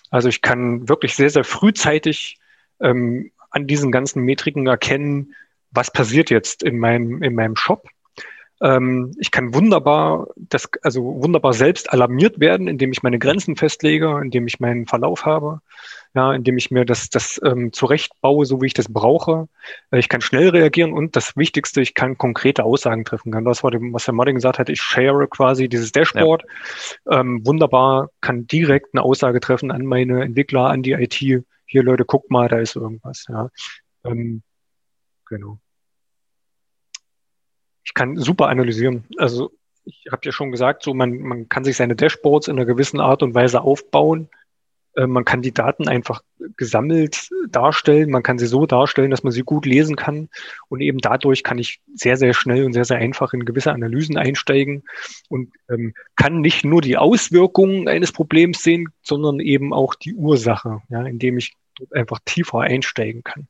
Also ich kann wirklich sehr, sehr frühzeitig ähm, an diesen ganzen Metriken erkennen, was passiert jetzt in meinem, in meinem Shop. Ähm, ich kann wunderbar, das, also wunderbar selbst alarmiert werden, indem ich meine Grenzen festlege, indem ich meinen Verlauf habe, ja, indem ich mir das, das ähm, zurechtbaue, so wie ich das brauche. Äh, ich kann schnell reagieren und das Wichtigste, ich kann konkrete Aussagen treffen kann. Das war dem, was Herr Modding gesagt hat, ich share quasi dieses Dashboard. Ja. Ähm, wunderbar, kann direkt eine Aussage treffen an meine Entwickler, an die IT. Hier, Leute, guckt mal, da ist irgendwas. Ja. Ähm, genau ich kann super analysieren. Also ich habe ja schon gesagt, so man, man kann sich seine Dashboards in einer gewissen Art und Weise aufbauen. Äh, man kann die Daten einfach gesammelt darstellen. Man kann sie so darstellen, dass man sie gut lesen kann. Und eben dadurch kann ich sehr, sehr schnell und sehr, sehr einfach in gewisse Analysen einsteigen und ähm, kann nicht nur die Auswirkungen eines Problems sehen, sondern eben auch die Ursache, ja, indem ich einfach tiefer einsteigen kann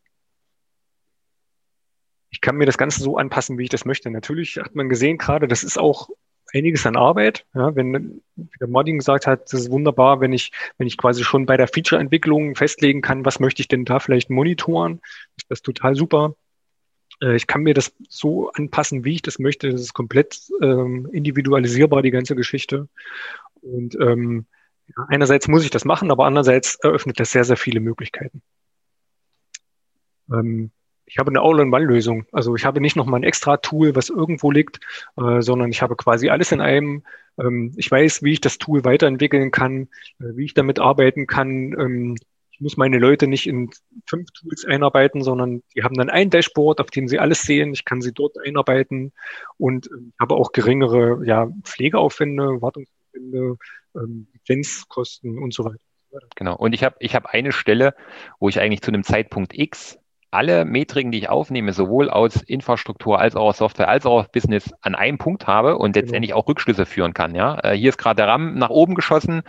ich kann mir das Ganze so anpassen, wie ich das möchte. Natürlich hat man gesehen gerade, das ist auch einiges an Arbeit. Ja, wenn der Modding gesagt hat, das ist wunderbar, wenn ich, wenn ich quasi schon bei der Feature-Entwicklung festlegen kann, was möchte ich denn da vielleicht monitoren, ist das total super. Äh, ich kann mir das so anpassen, wie ich das möchte. Das ist komplett ähm, individualisierbar, die ganze Geschichte. Und ähm, einerseits muss ich das machen, aber andererseits eröffnet das sehr, sehr viele Möglichkeiten. Ähm, ich habe eine All-in-One-Lösung. Also ich habe nicht noch mal ein extra Tool, was irgendwo liegt, äh, sondern ich habe quasi alles in einem. Ähm, ich weiß, wie ich das Tool weiterentwickeln kann, äh, wie ich damit arbeiten kann. Ähm, ich muss meine Leute nicht in fünf Tools einarbeiten, sondern die haben dann ein Dashboard, auf dem sie alles sehen. Ich kann sie dort einarbeiten und äh, habe auch geringere ja, Pflegeaufwände, Wartungsaufwände, ähm, und so weiter. Genau. Und ich habe ich hab eine Stelle, wo ich eigentlich zu einem Zeitpunkt X alle Metriken, die ich aufnehme, sowohl aus Infrastruktur als auch aus Software als auch aus Business an einem Punkt habe und genau. letztendlich auch Rückschlüsse führen kann. Ja, äh, hier ist gerade der RAM nach oben geschossen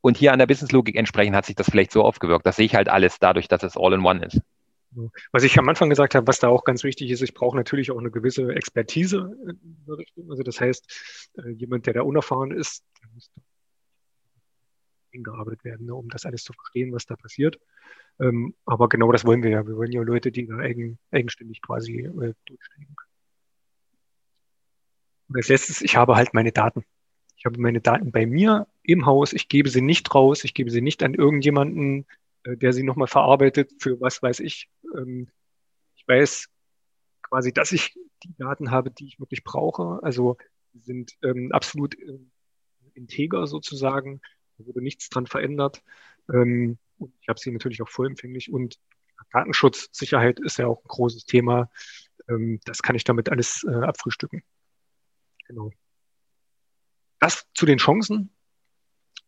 und hier an der Businesslogik entsprechend hat sich das vielleicht so aufgewirkt. Das sehe ich halt alles dadurch, dass es All-in-One ist. Was ich am Anfang gesagt habe, was da auch ganz wichtig ist, ich brauche natürlich auch eine gewisse Expertise. Also das heißt, äh, jemand, der da unerfahren ist, der muss eingearbeitet werden, ne, um das alles zu verstehen, was da passiert. Ähm, aber genau das wollen wir ja. Wir wollen ja Leute, die da eigen, eigenständig quasi äh, durchsteigen können. Und als letztes, ich habe halt meine Daten. Ich habe meine Daten bei mir im Haus. Ich gebe sie nicht raus. Ich gebe sie nicht an irgendjemanden, äh, der sie nochmal verarbeitet für was weiß ich. Ähm, ich weiß quasi, dass ich die Daten habe, die ich wirklich brauche. Also sind ähm, absolut äh, integer sozusagen. Da wurde nichts dran verändert. Ähm, und ich habe sie natürlich auch vollempfänglich und Datenschutz, Sicherheit ist ja auch ein großes Thema. Ähm, das kann ich damit alles äh, abfrühstücken. Genau. Das zu den Chancen.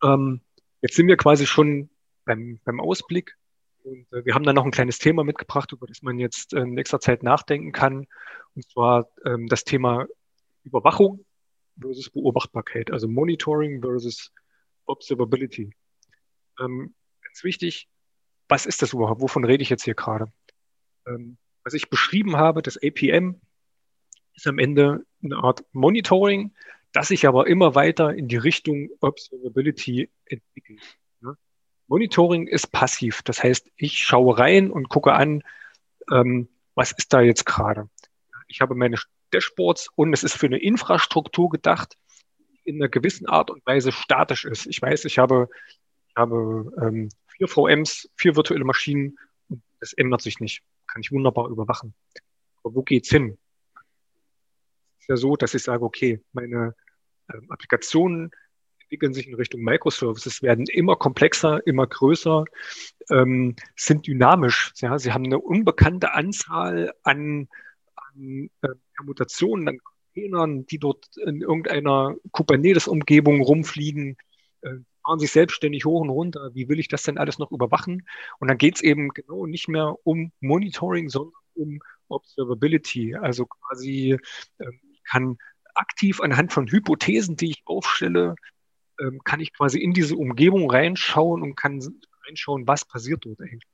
Ähm, jetzt sind wir quasi schon beim, beim Ausblick. Und äh, wir haben dann noch ein kleines Thema mitgebracht, über das man jetzt in nächster Zeit nachdenken kann. Und zwar ähm, das Thema Überwachung versus Beobachtbarkeit, also Monitoring versus Observability. Ganz wichtig, was ist das überhaupt? Wovon rede ich jetzt hier gerade? Ähm, was ich beschrieben habe, das APM, ist am Ende eine Art Monitoring, das sich aber immer weiter in die Richtung Observability entwickelt. Ne? Monitoring ist passiv. Das heißt, ich schaue rein und gucke an, ähm, was ist da jetzt gerade. Ich habe meine Dashboards und es ist für eine Infrastruktur gedacht, die in einer gewissen Art und Weise statisch ist. Ich weiß, ich habe, ich habe ähm, vier VMs, vier virtuelle Maschinen und das ändert sich nicht. Kann ich wunderbar überwachen. Aber wo geht's hin? Es ist ja so, dass ich sage, okay, meine ähm, Applikationen entwickeln sich in Richtung Microservices, werden immer komplexer, immer größer, ähm, sind dynamisch. Ja, sie haben eine unbekannte Anzahl an, an äh, Permutationen, an Containern, die dort in irgendeiner Kubernetes-Umgebung rumfliegen, äh, fahren sich selbstständig hoch und runter. Wie will ich das denn alles noch überwachen? Und dann geht es eben genau nicht mehr um Monitoring, sondern um Observability. Also quasi äh, kann aktiv anhand von Hypothesen, die ich aufstelle, ähm, kann ich quasi in diese Umgebung reinschauen und kann reinschauen, was passiert dort eigentlich.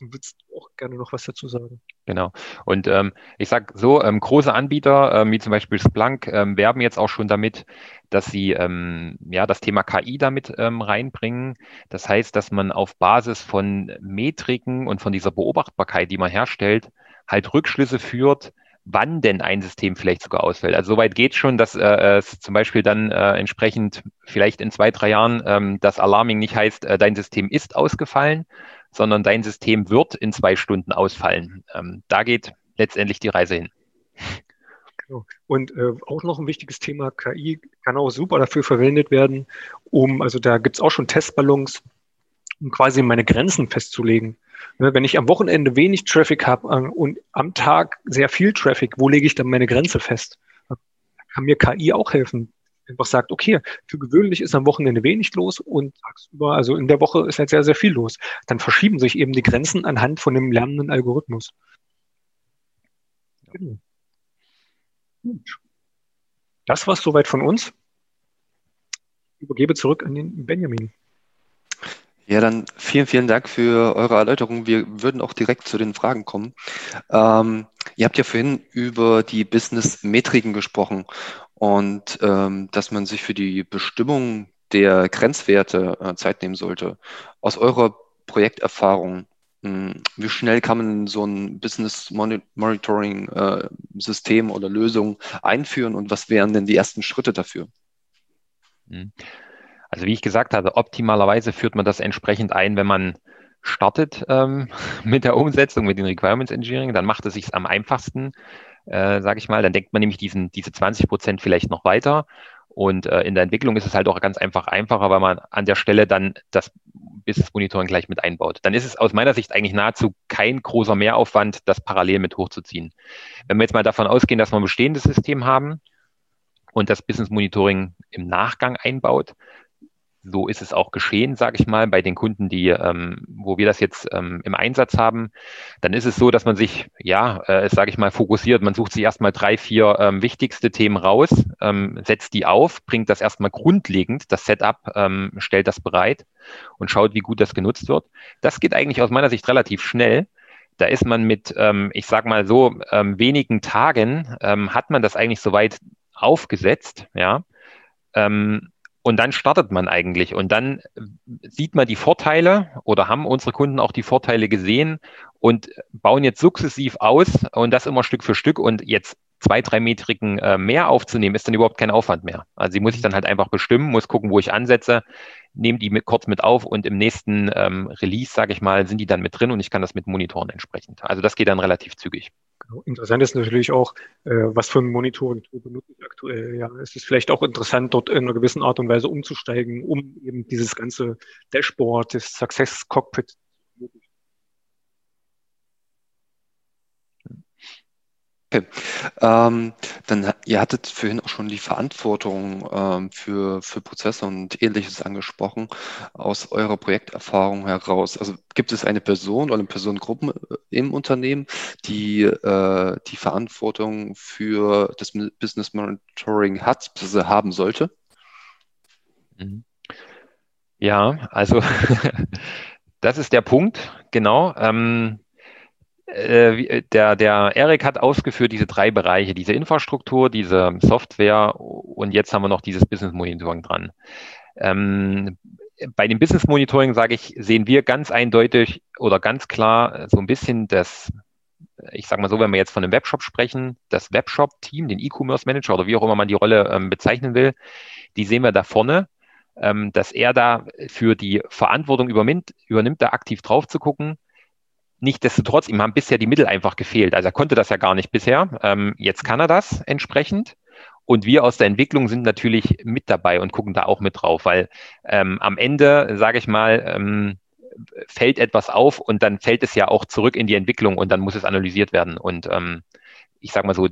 Willst du auch gerne noch was dazu sagen? Genau. Und ähm, ich sage so, ähm, große Anbieter, ähm, wie zum Beispiel Splunk, ähm, werben jetzt auch schon damit, dass sie ähm, ja das Thema KI damit ähm, reinbringen. Das heißt, dass man auf Basis von Metriken und von dieser Beobachtbarkeit, die man herstellt, halt Rückschlüsse führt, wann denn ein System vielleicht sogar ausfällt. Also soweit geht schon, dass äh, es zum Beispiel dann äh, entsprechend vielleicht in zwei, drei Jahren ähm, das Alarming nicht heißt, äh, dein System ist ausgefallen, sondern dein System wird in zwei Stunden ausfallen. Ähm, da geht letztendlich die Reise hin. Genau. Und äh, auch noch ein wichtiges Thema, KI kann auch super dafür verwendet werden, um, also da gibt es auch schon Testballons, um quasi meine Grenzen festzulegen. Ne, wenn ich am Wochenende wenig Traffic habe äh, und am Tag sehr viel Traffic, wo lege ich dann meine Grenze fest? Da kann mir KI auch helfen. Einfach sagt, okay, für gewöhnlich ist am Wochenende wenig los und tagsüber, also in der Woche ist halt sehr, sehr viel los. Dann verschieben sich eben die Grenzen anhand von dem lernenden Algorithmus. Genau. Gut. Das war's soweit von uns. Ich übergebe zurück an den Benjamin. Ja, dann vielen, vielen Dank für eure Erläuterung. Wir würden auch direkt zu den Fragen kommen. Ähm, ihr habt ja vorhin über die Business-Metriken gesprochen und ähm, dass man sich für die Bestimmung der Grenzwerte äh, Zeit nehmen sollte. Aus eurer Projekterfahrung, mh, hm, wie schnell kann man so ein Business Monitoring äh, System oder Lösung einführen und was wären denn die ersten Schritte dafür? Mhm. Also wie ich gesagt habe, optimalerweise führt man das entsprechend ein, wenn man startet ähm, mit der Umsetzung, mit den Requirements Engineering, dann macht es sich am einfachsten, äh, sage ich mal. Dann denkt man nämlich diesen, diese 20 Prozent vielleicht noch weiter. Und äh, in der Entwicklung ist es halt auch ganz einfach einfacher, weil man an der Stelle dann das Business Monitoring gleich mit einbaut. Dann ist es aus meiner Sicht eigentlich nahezu kein großer Mehraufwand, das parallel mit hochzuziehen. Wenn wir jetzt mal davon ausgehen, dass wir ein bestehendes System haben und das Business Monitoring im Nachgang einbaut, so ist es auch geschehen, sage ich mal, bei den Kunden, die, ähm, wo wir das jetzt ähm, im Einsatz haben. Dann ist es so, dass man sich, ja, äh, sage ich mal, fokussiert. Man sucht sich erstmal drei, vier ähm, wichtigste Themen raus, ähm, setzt die auf, bringt das erstmal grundlegend, das Setup, ähm, stellt das bereit und schaut, wie gut das genutzt wird. Das geht eigentlich aus meiner Sicht relativ schnell. Da ist man mit, ähm, ich sage mal so, ähm, wenigen Tagen ähm, hat man das eigentlich soweit aufgesetzt, ja. Ähm, und dann startet man eigentlich und dann sieht man die Vorteile oder haben unsere Kunden auch die Vorteile gesehen und bauen jetzt sukzessiv aus und das immer Stück für Stück und jetzt zwei, drei Metriken äh, mehr aufzunehmen, ist dann überhaupt kein Aufwand mehr. Also sie muss ich dann halt einfach bestimmen, muss gucken, wo ich ansetze, nehme die mit, kurz mit auf und im nächsten ähm, Release, sage ich mal, sind die dann mit drin und ich kann das mit monitoren entsprechend. Also das geht dann relativ zügig. Interessant ist natürlich auch, äh, was für ein Monitoring-Tool benutze ich aktuell. Ja, es ist vielleicht auch interessant, dort in einer gewissen Art und Weise umzusteigen, um eben dieses ganze Dashboard, das Success Cockpit Okay. Ähm, dann, ihr hattet vorhin auch schon die Verantwortung ähm, für, für Prozesse und ähnliches angesprochen. Aus eurer Projekterfahrung heraus, also gibt es eine Person oder eine Personengruppe äh, im Unternehmen, die äh, die Verantwortung für das Business Monitoring hat, beziehungsweise haben sollte? Mhm. Ja, also das ist der Punkt, genau. Ähm, äh, äh, der, der Erik hat ausgeführt diese drei Bereiche, diese Infrastruktur, diese Software und jetzt haben wir noch dieses Business Monitoring dran. Ähm, bei dem Business Monitoring, sage ich, sehen wir ganz eindeutig oder ganz klar so ein bisschen das, ich sage mal so, wenn wir jetzt von einem Webshop sprechen, das Webshop-Team, den E-Commerce Manager oder wie auch immer man die Rolle ähm, bezeichnen will, die sehen wir da vorne, ähm, dass er da für die Verantwortung übernimmt, übernimmt da aktiv drauf zu gucken, Nichtsdestotrotz, ihm haben bisher die Mittel einfach gefehlt. Also er konnte das ja gar nicht bisher. Ähm, jetzt kann er das entsprechend. Und wir aus der Entwicklung sind natürlich mit dabei und gucken da auch mit drauf, weil ähm, am Ende, sage ich mal, ähm, fällt etwas auf und dann fällt es ja auch zurück in die Entwicklung und dann muss es analysiert werden. Und ähm, ich sage mal so,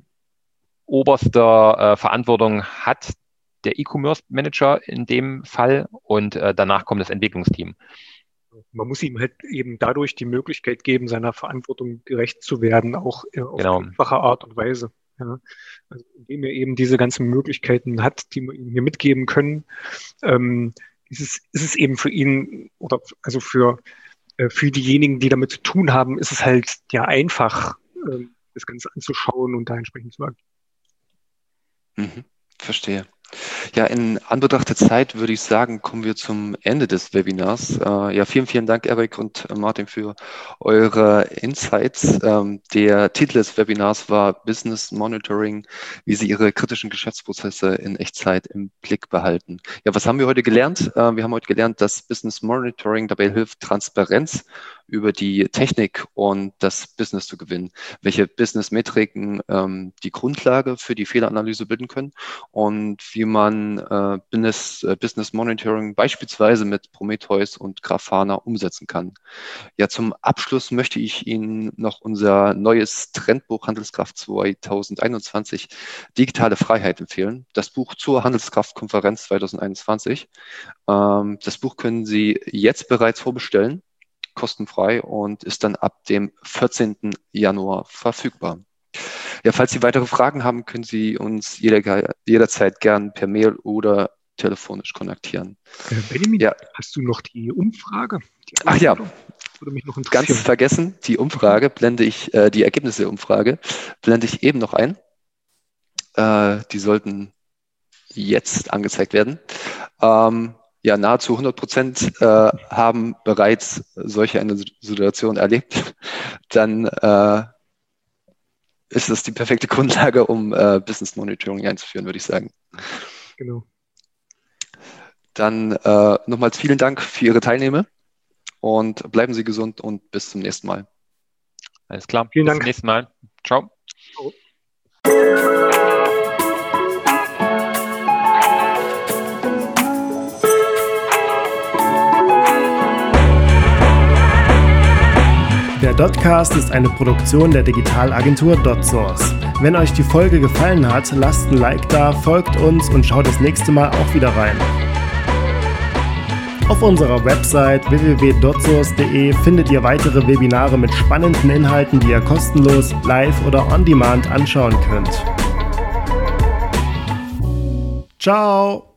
oberster äh, Verantwortung hat der E-Commerce Manager in dem Fall und äh, danach kommt das Entwicklungsteam man muss ihm halt eben dadurch die Möglichkeit geben, seiner Verantwortung gerecht zu werden, auch äh, auf genau. einfache Art und Weise. Ja. Also indem er eben diese ganzen Möglichkeiten hat, die wir ihm hier mitgeben können, ähm, ist, es, ist es eben für ihn oder also für, äh, für diejenigen, die damit zu tun haben, ist es halt ja einfach, äh, das Ganze anzuschauen und da entsprechend zu agieren. Mhm, verstehe. Ja, in Anbetracht der Zeit würde ich sagen, kommen wir zum Ende des Webinars. Äh, ja, vielen, vielen Dank, Erik und Martin, für eure Insights. Ähm, der Titel des Webinars war Business Monitoring, wie Sie Ihre kritischen Geschäftsprozesse in Echtzeit im Blick behalten. Ja, was haben wir heute gelernt? Äh, wir haben heute gelernt, dass Business Monitoring dabei hilft, Transparenz über die Technik und das Business zu gewinnen, welche Business-Metriken ähm, die Grundlage für die Fehleranalyse bilden können und wie man äh, Business, äh, Business Monitoring beispielsweise mit Prometheus und Grafana umsetzen kann. Ja, zum Abschluss möchte ich Ihnen noch unser neues Trendbuch Handelskraft 2021 Digitale Freiheit empfehlen. Das Buch zur Handelskraftkonferenz 2021. Ähm, das Buch können Sie jetzt bereits vorbestellen kostenfrei und ist dann ab dem 14. Januar verfügbar. Ja, falls Sie weitere Fragen haben, können Sie uns jeder, jederzeit gern per Mail oder telefonisch kontaktieren. Äh, Benjamin, ja. hast du noch die Umfrage? Die Ach ja, ganz vergessen, die Umfrage blende ich, äh, die Ergebnisse der Umfrage blende ich eben noch ein. Äh, die sollten jetzt angezeigt werden. Ähm, ja, nahezu 100 Prozent äh, haben bereits solche eine Situation erlebt, dann äh, ist das die perfekte Grundlage, um äh, Business Monitoring einzuführen, würde ich sagen. Genau. Dann äh, nochmals vielen Dank für Ihre Teilnahme und bleiben Sie gesund und bis zum nächsten Mal. Alles klar. Vielen bis Dank. Bis zum nächsten Mal. Ciao. Ciao. Der Dotcast ist eine Produktion der Digitalagentur DotSource. Wenn euch die Folge gefallen hat, lasst ein Like da, folgt uns und schaut das nächste Mal auch wieder rein. Auf unserer Website www.dotsource.de findet ihr weitere Webinare mit spannenden Inhalten, die ihr kostenlos, live oder on demand anschauen könnt. Ciao!